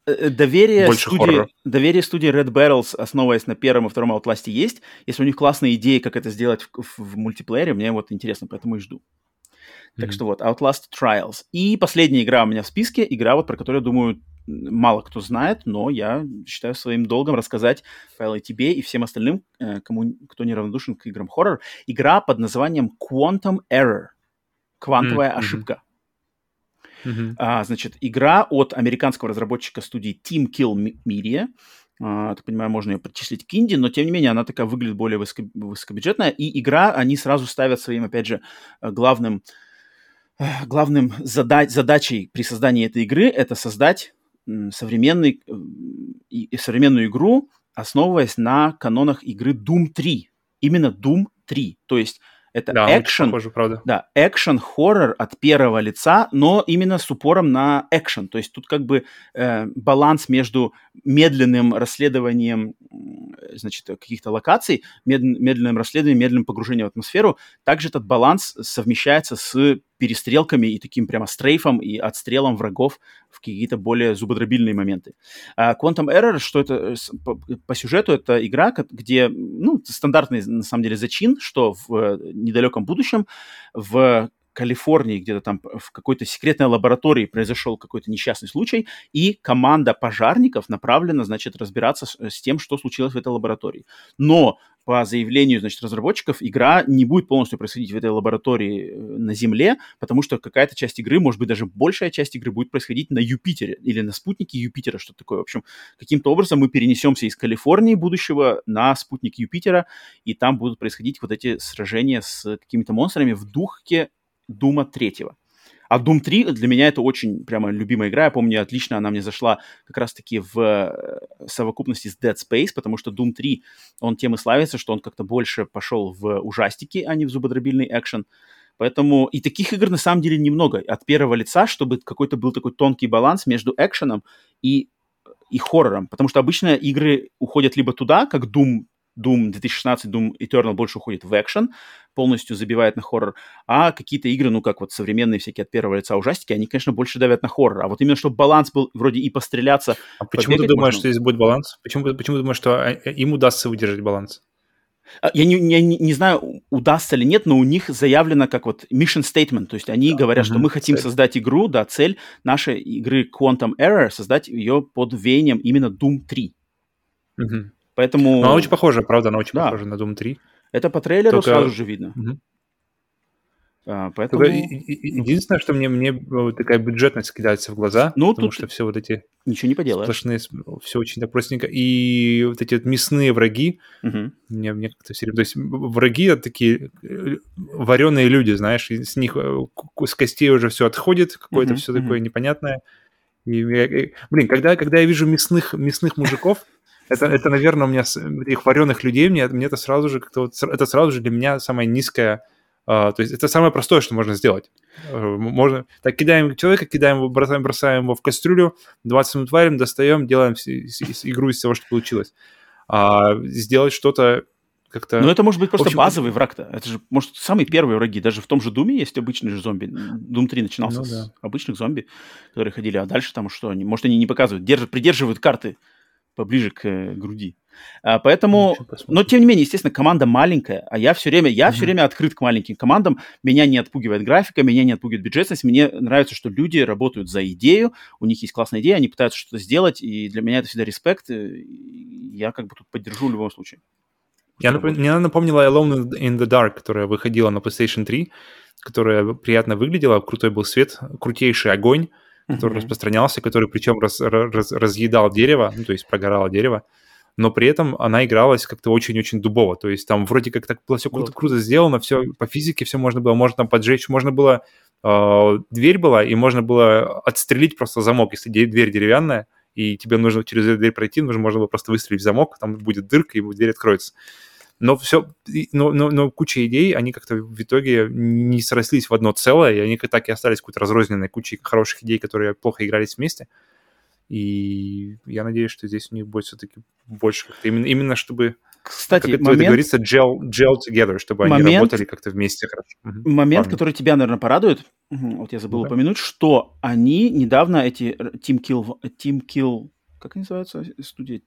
Э, э, доверие студии, доверие студии Red Barrels, основываясь на первом и втором Outlast, есть. Если у них классные идеи, как это сделать в, в, в мультиплеере, мне вот интересно, поэтому и жду. Mm-hmm. Так что вот, Outlast Trials. И последняя игра у меня в списке, игра, вот про которую, думаю, мало кто знает, но я считаю своим долгом рассказать, и тебе, и всем остальным, э, кому, кто неравнодушен к играм хоррор. Игра под названием Quantum Error. Квантовая mm-hmm. ошибка. Uh-huh. А, значит, игра от американского разработчика студии Team Kill Media. Uh, так понимаю, можно ее причислить к инди, но тем не менее она такая выглядит более высоко, высокобюджетная. И игра, они сразу ставят своим, опять же, главным, главным зада- задачей при создании этой игры это создать современный, и, современную игру, основываясь на канонах игры Doom 3. Именно Doom 3. То есть это да, экшен, похоже, правда. Да, экшен хоррор от первого лица, но именно с упором на экшен. То есть тут как бы э, баланс между медленным расследованием, значит, каких-то локаций, мед, медленным расследованием, медленным погружением в атмосферу. Также этот баланс совмещается с перестрелками и таким прямо стрейфом и отстрелом врагов в какие-то более зубодробильные моменты. А Quantum Error, что это э, по, по сюжету, это игра, где, ну, стандартный, на самом деле, зачин, что в э, недалеком будущем в Калифорнии, где-то там в какой-то секретной лаборатории произошел какой-то несчастный случай, и команда пожарников направлена, значит, разбираться с, с тем, что случилось в этой лаборатории. Но по заявлению, значит, разработчиков, игра не будет полностью происходить в этой лаборатории э, на Земле, потому что какая-то часть игры, может быть, даже большая часть игры будет происходить на Юпитере или на спутнике Юпитера, что такое. В общем, каким-то образом мы перенесемся из Калифорнии будущего на спутник Юпитера, и там будут происходить вот эти сражения с какими-то монстрами в духе Дума третьего. А Doom 3 для меня это очень прямо любимая игра. Я помню, отлично она мне зашла как раз-таки в э, совокупности с Dead Space, потому что Doom 3, он тем и славится, что он как-то больше пошел в ужастики, а не в зубодробильный экшен. Поэтому и таких игр на самом деле немного от первого лица, чтобы какой-то был такой тонкий баланс между экшеном и, и хоррором. Потому что обычно игры уходят либо туда, как Doom Doom 2016, Doom Eternal больше уходит в экшен, полностью забивает на хоррор, а какие-то игры, ну, как вот современные всякие от первого лица ужастики, они, конечно, больше давят на хоррор. А вот именно, чтобы баланс был вроде и постреляться... А почему ты думаешь, можно... что здесь будет баланс? Почему, почему ты думаешь, что а, им удастся выдержать баланс? А, я не, я не, не знаю, удастся ли нет, но у них заявлено как вот mission statement, то есть они да, говорят, угу, что мы хотим цель. создать игру, да, цель нашей игры Quantum Error, создать ее под веянием именно Doom 3. Угу. Поэтому... Но она очень похожа, правда, она очень да. похожа на Doom 3. Это по трейлеру Только... сразу же видно. Угу. А, поэтому... Только единственное, что мне, мне вот такая бюджетность кидается в глаза, ну, потому что все вот эти... Ничего не поделаешь. Сплошные, все очень так простенько. И вот эти вот мясные враги, угу. мне, мне как-то все время... То есть враги — такие э, вареные люди, знаешь, с них э, с костей уже все отходит, какое-то угу, все угу. такое непонятное. И, и, блин, когда, когда я вижу мясных, мясных мужиков, это, это, наверное, у меня этих вареных людей, мне, мне это сразу же как-то вот, это сразу же для меня самая низкая, uh, то есть это самое простое, что можно сделать. Uh, можно, так кидаем человека, кидаем его, бросаем, бросаем его в кастрюлю, 20 минут варим, достаем, делаем игру из того, что получилось. А сделать что-то как-то... Ну, это может быть просто общем... базовый враг-то. Это же, может, самые первые враги. Даже в том же Думе есть обычные же зомби. Doom 3 начинался ну, да. с обычных зомби, которые ходили, а дальше там что? Они, может, они не показывают, держат, придерживают карты поближе к э, груди. А, поэтому, но тем не менее, естественно, команда маленькая, а я все время, я mm-hmm. все время открыт к маленьким командам. Меня не отпугивает графика, меня не отпугивает бюджетность. Мне нравится, что люди работают за идею, у них есть классная идея, они пытаются что-то сделать, и для меня это всегда респект. Я как бы тут поддержу в любом случае. Я нап... Мне напомнила Alone in the Dark, которая выходила на PlayStation 3, которая приятно выглядела, крутой был свет, крутейший огонь который mm-hmm. распространялся, который причем раз, раз, разъедал дерево, ну, то есть прогорало дерево, но при этом она игралась как-то очень-очень дубово. То есть там вроде как так было все круто, круто сделано, все по физике все можно было, можно там поджечь, можно было э, дверь была, и можно было отстрелить просто замок, если дверь деревянная, и тебе нужно через эту дверь пройти, нужно можно было просто выстрелить в замок, там будет дырка, и дверь откроется но все, но, но, но куча идей, они как-то в итоге не срослись в одно целое, и они так и остались какой-то разрозненной кучей хороших идей, которые плохо игрались вместе. И я надеюсь, что здесь у них будет все-таки больше как-то именно, именно чтобы кстати, как момент... это говорится, gel, gel together, чтобы момент, они работали как-то вместе хорошо. Угу. Момент, Ладно. который тебя, наверное, порадует, вот я забыл да. упомянуть, что они недавно, эти Team Kill, Team Kill, как они называются, студия?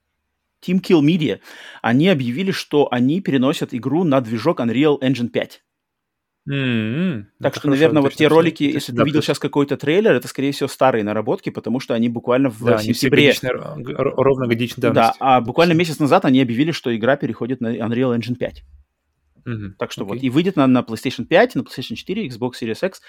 Team Kill Media, они объявили, что они переносят игру на движок Unreal Engine 5. Mm-hmm. Так это что, наверное, вот те ролики, это если ты видел сейчас какой-то трейлер, это, скорее всего, старые наработки, потому что они буквально в да, сентябре... ровно годичной давности. Да, а буквально месяц назад они объявили, что игра переходит на Unreal Engine 5. Mm-hmm. Так что okay. вот, и выйдет на, на PlayStation 5, на PlayStation 4, Xbox Series X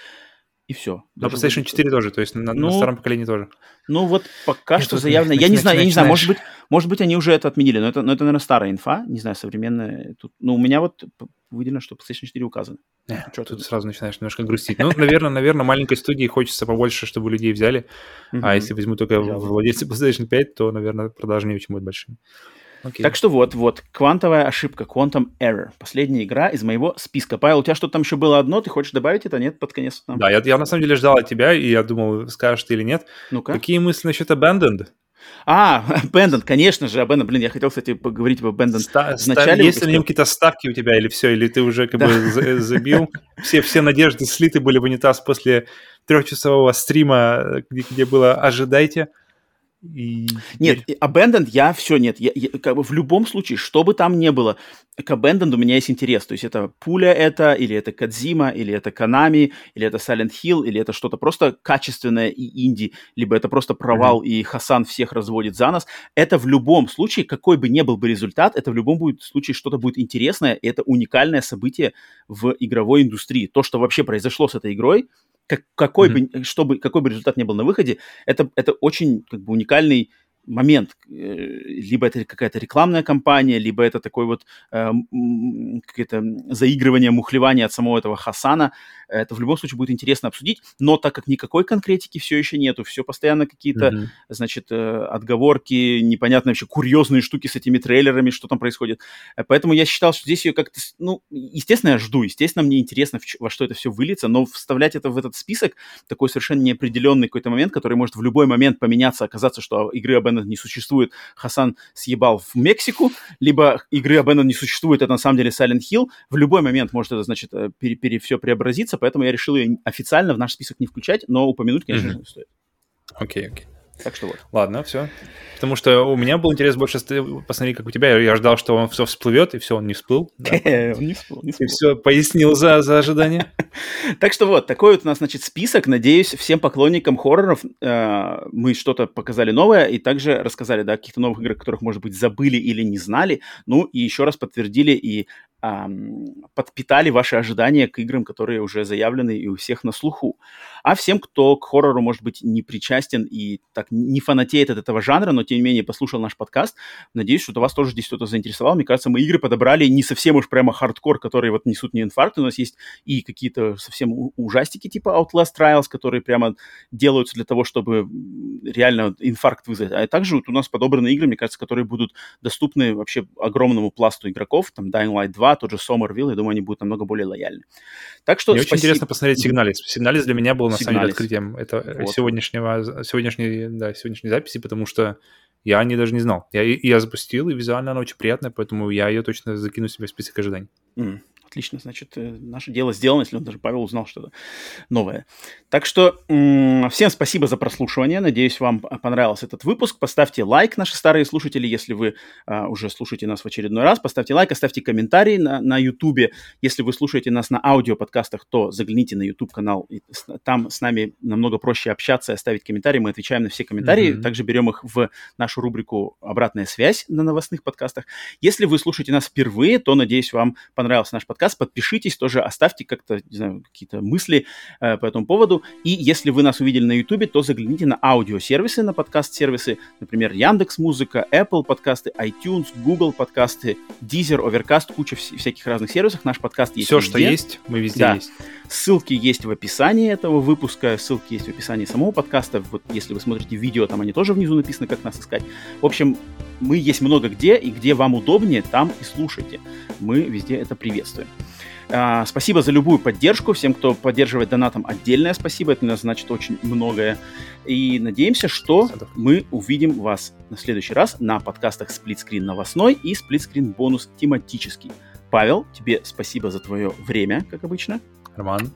и все. На PlayStation 4 тоже, то есть на, ну, на старом поколении тоже. Ну вот пока Нет, что заявлено. Я не знаю, я не знаю, может быть, может быть, они уже это отменили, но это, но это, наверное, старая инфа, не знаю, современная. Тут, ну, у меня вот выделено, что PlayStation 4 указано. Не, что тут сразу начинаешь немножко грустить. Ну, наверное, наверное, маленькой студии хочется побольше, чтобы людей взяли. А если возьму только владельцы PlayStation 5, то, наверное, продажи не очень будут большими. Okay. Так что вот, вот, квантовая ошибка, Quantum Error. Последняя игра из моего списка. Павел, у тебя что-то там еще было одно, ты хочешь добавить это, нет, под конец? Там? Да, я, я на самом деле ждал от тебя, и я думал, скажешь ты или нет. Ну-ка. Какие мысли насчет Abandoned? А, Abandoned, конечно же, Abandoned. Блин, я хотел, кстати, поговорить об Abandoned Ста- в начале. Есть ли на нем какие-то ставки у тебя или все, или ты уже как да. бы забил? Все, все надежды слиты были в унитаз после трехчасового стрима, где, где было «Ожидайте». И... Нет, Abandoned я все нет. Я, я, как бы в любом случае, что бы там ни было, к Abandoned у меня есть интерес. То есть это пуля это, или это Кадзима, или это Канами, или это Silent Hill, или это что-то просто качественное и инди, либо это просто провал, mm-hmm. и Хасан всех разводит за нас. Это в любом случае, какой бы ни был бы результат, это в любом будет случае что-то будет интересное, и это уникальное событие в игровой индустрии. То, что вообще произошло с этой игрой, как, какой, mm-hmm. бы, чтобы, какой бы результат ни был на выходе, это, это очень как бы, уникальный момент. Э, либо это какая-то рекламная кампания, либо это такой вот э, какое-то заигрывание, мухлевание от самого этого Хасана. Это в любом случае будет интересно обсудить, но так как никакой конкретики все еще нету, все постоянно какие-то, mm-hmm. значит, э, отговорки, непонятные вообще курьезные штуки с этими трейлерами, что там происходит. Э, поэтому я считал, что здесь ее как-то, ну, естественно, я жду, естественно, мне интересно, во что это все выльется, но вставлять это в этот список, такой совершенно неопределенный какой-то момент, который может в любой момент поменяться, оказаться, что игры Abandoned не существует, Хасан съебал в Мексику, либо игры Abandoned не существует, это на самом деле Silent Hill, в любой момент может это, значит, пере, пере, все преобразиться, поэтому я решил ее официально в наш список не включать, но упомянуть, конечно mm-hmm. стоит. Окей, okay, окей. Okay. Так что вот. Ладно, все. Потому что у меня был интерес больше посмотреть, как у тебя. Я ждал, что он все всплывет, и все, он не всплыл. Он не всплыл, не всплыл. И все, пояснил за, за ожидание. так что вот, такой вот у нас, значит, список. Надеюсь, всем поклонникам хорроров э, мы что-то показали новое и также рассказали, да, о каких-то новых играх, которых, может быть, забыли или не знали. Ну, и еще раз подтвердили и подпитали ваши ожидания к играм, которые уже заявлены и у всех на слуху. А всем, кто к хоррору, может быть, не причастен и так не фанатеет от этого жанра, но тем не менее послушал наш подкаст, надеюсь, что вас тоже здесь кто-то заинтересовал. Мне кажется, мы игры подобрали не совсем уж прямо хардкор, которые вот несут не инфаркт. У нас есть и какие-то совсем ужастики типа Outlast Trials, которые прямо делаются для того, чтобы реально инфаркт вызвать. А также вот у нас подобраны игры, мне кажется, которые будут доступны вообще огромному пласту игроков. Там Dying Light 2, тот же Somerville, я думаю, они будут намного более лояльны. Так что Мне спасибо. очень интересно посмотреть Signalis. Signalis для меня был, на Signalis. самом деле, открытием это вот. сегодняшнего, сегодняшней, да, сегодняшней записи, потому что я о ней даже не знал. Я, я запустил, и визуально она очень приятная, поэтому я ее точно закину себе в список ожиданий. Mm. Отлично, значит, э, наше дело сделано, если он даже Павел узнал что-то новое. Так что всем спасибо за прослушивание. Надеюсь, вам понравился этот выпуск. Поставьте лайк, наши старые слушатели, если вы а, уже слушаете нас в очередной раз. Поставьте лайк, оставьте комментарий на, на YouTube. Если вы слушаете нас на аудиоподкастах, то загляните на YouTube-канал. Там с нами намного проще общаться и оставить комментарии. Мы отвечаем на все комментарии. Mm-hmm. Также берем их в нашу рубрику «Обратная связь» на новостных подкастах. Если вы слушаете нас впервые, то, надеюсь, вам понравился наш подкаст подкаст, подпишитесь, тоже оставьте как-то, не знаю, какие-то мысли э, по этому поводу. И если вы нас увидели на YouTube, то загляните на аудиосервисы, на подкаст-сервисы, например, Яндекс Музыка, Apple подкасты, iTunes, Google подкасты, Deezer, Overcast, куча вс- всяких разных сервисов. Наш подкаст есть Все, везде. что есть, мы везде да. есть. Ссылки есть в описании этого выпуска, ссылки есть в описании самого подкаста. Вот если вы смотрите видео, там они тоже внизу написаны, как нас искать. В общем, мы есть много где, и где вам удобнее, там и слушайте. Мы везде это приветствуем. А, спасибо за любую поддержку. Всем, кто поддерживает донатом, отдельное спасибо. Это значит очень многое. И надеемся, что мы увидим вас на следующий раз на подкастах Сплитскрин новостной и Сплитскрин бонус тематический. Павел, тебе спасибо за твое время, как обычно. Роман,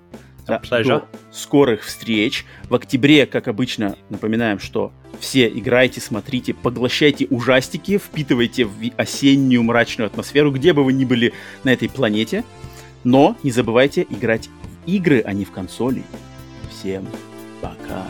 да, до скорых встреч. В октябре, как обычно, напоминаем, что все играйте, смотрите, поглощайте ужастики, впитывайте в осеннюю мрачную атмосферу, где бы вы ни были на этой планете. Но не забывайте играть в игры, а не в консоли. Всем пока.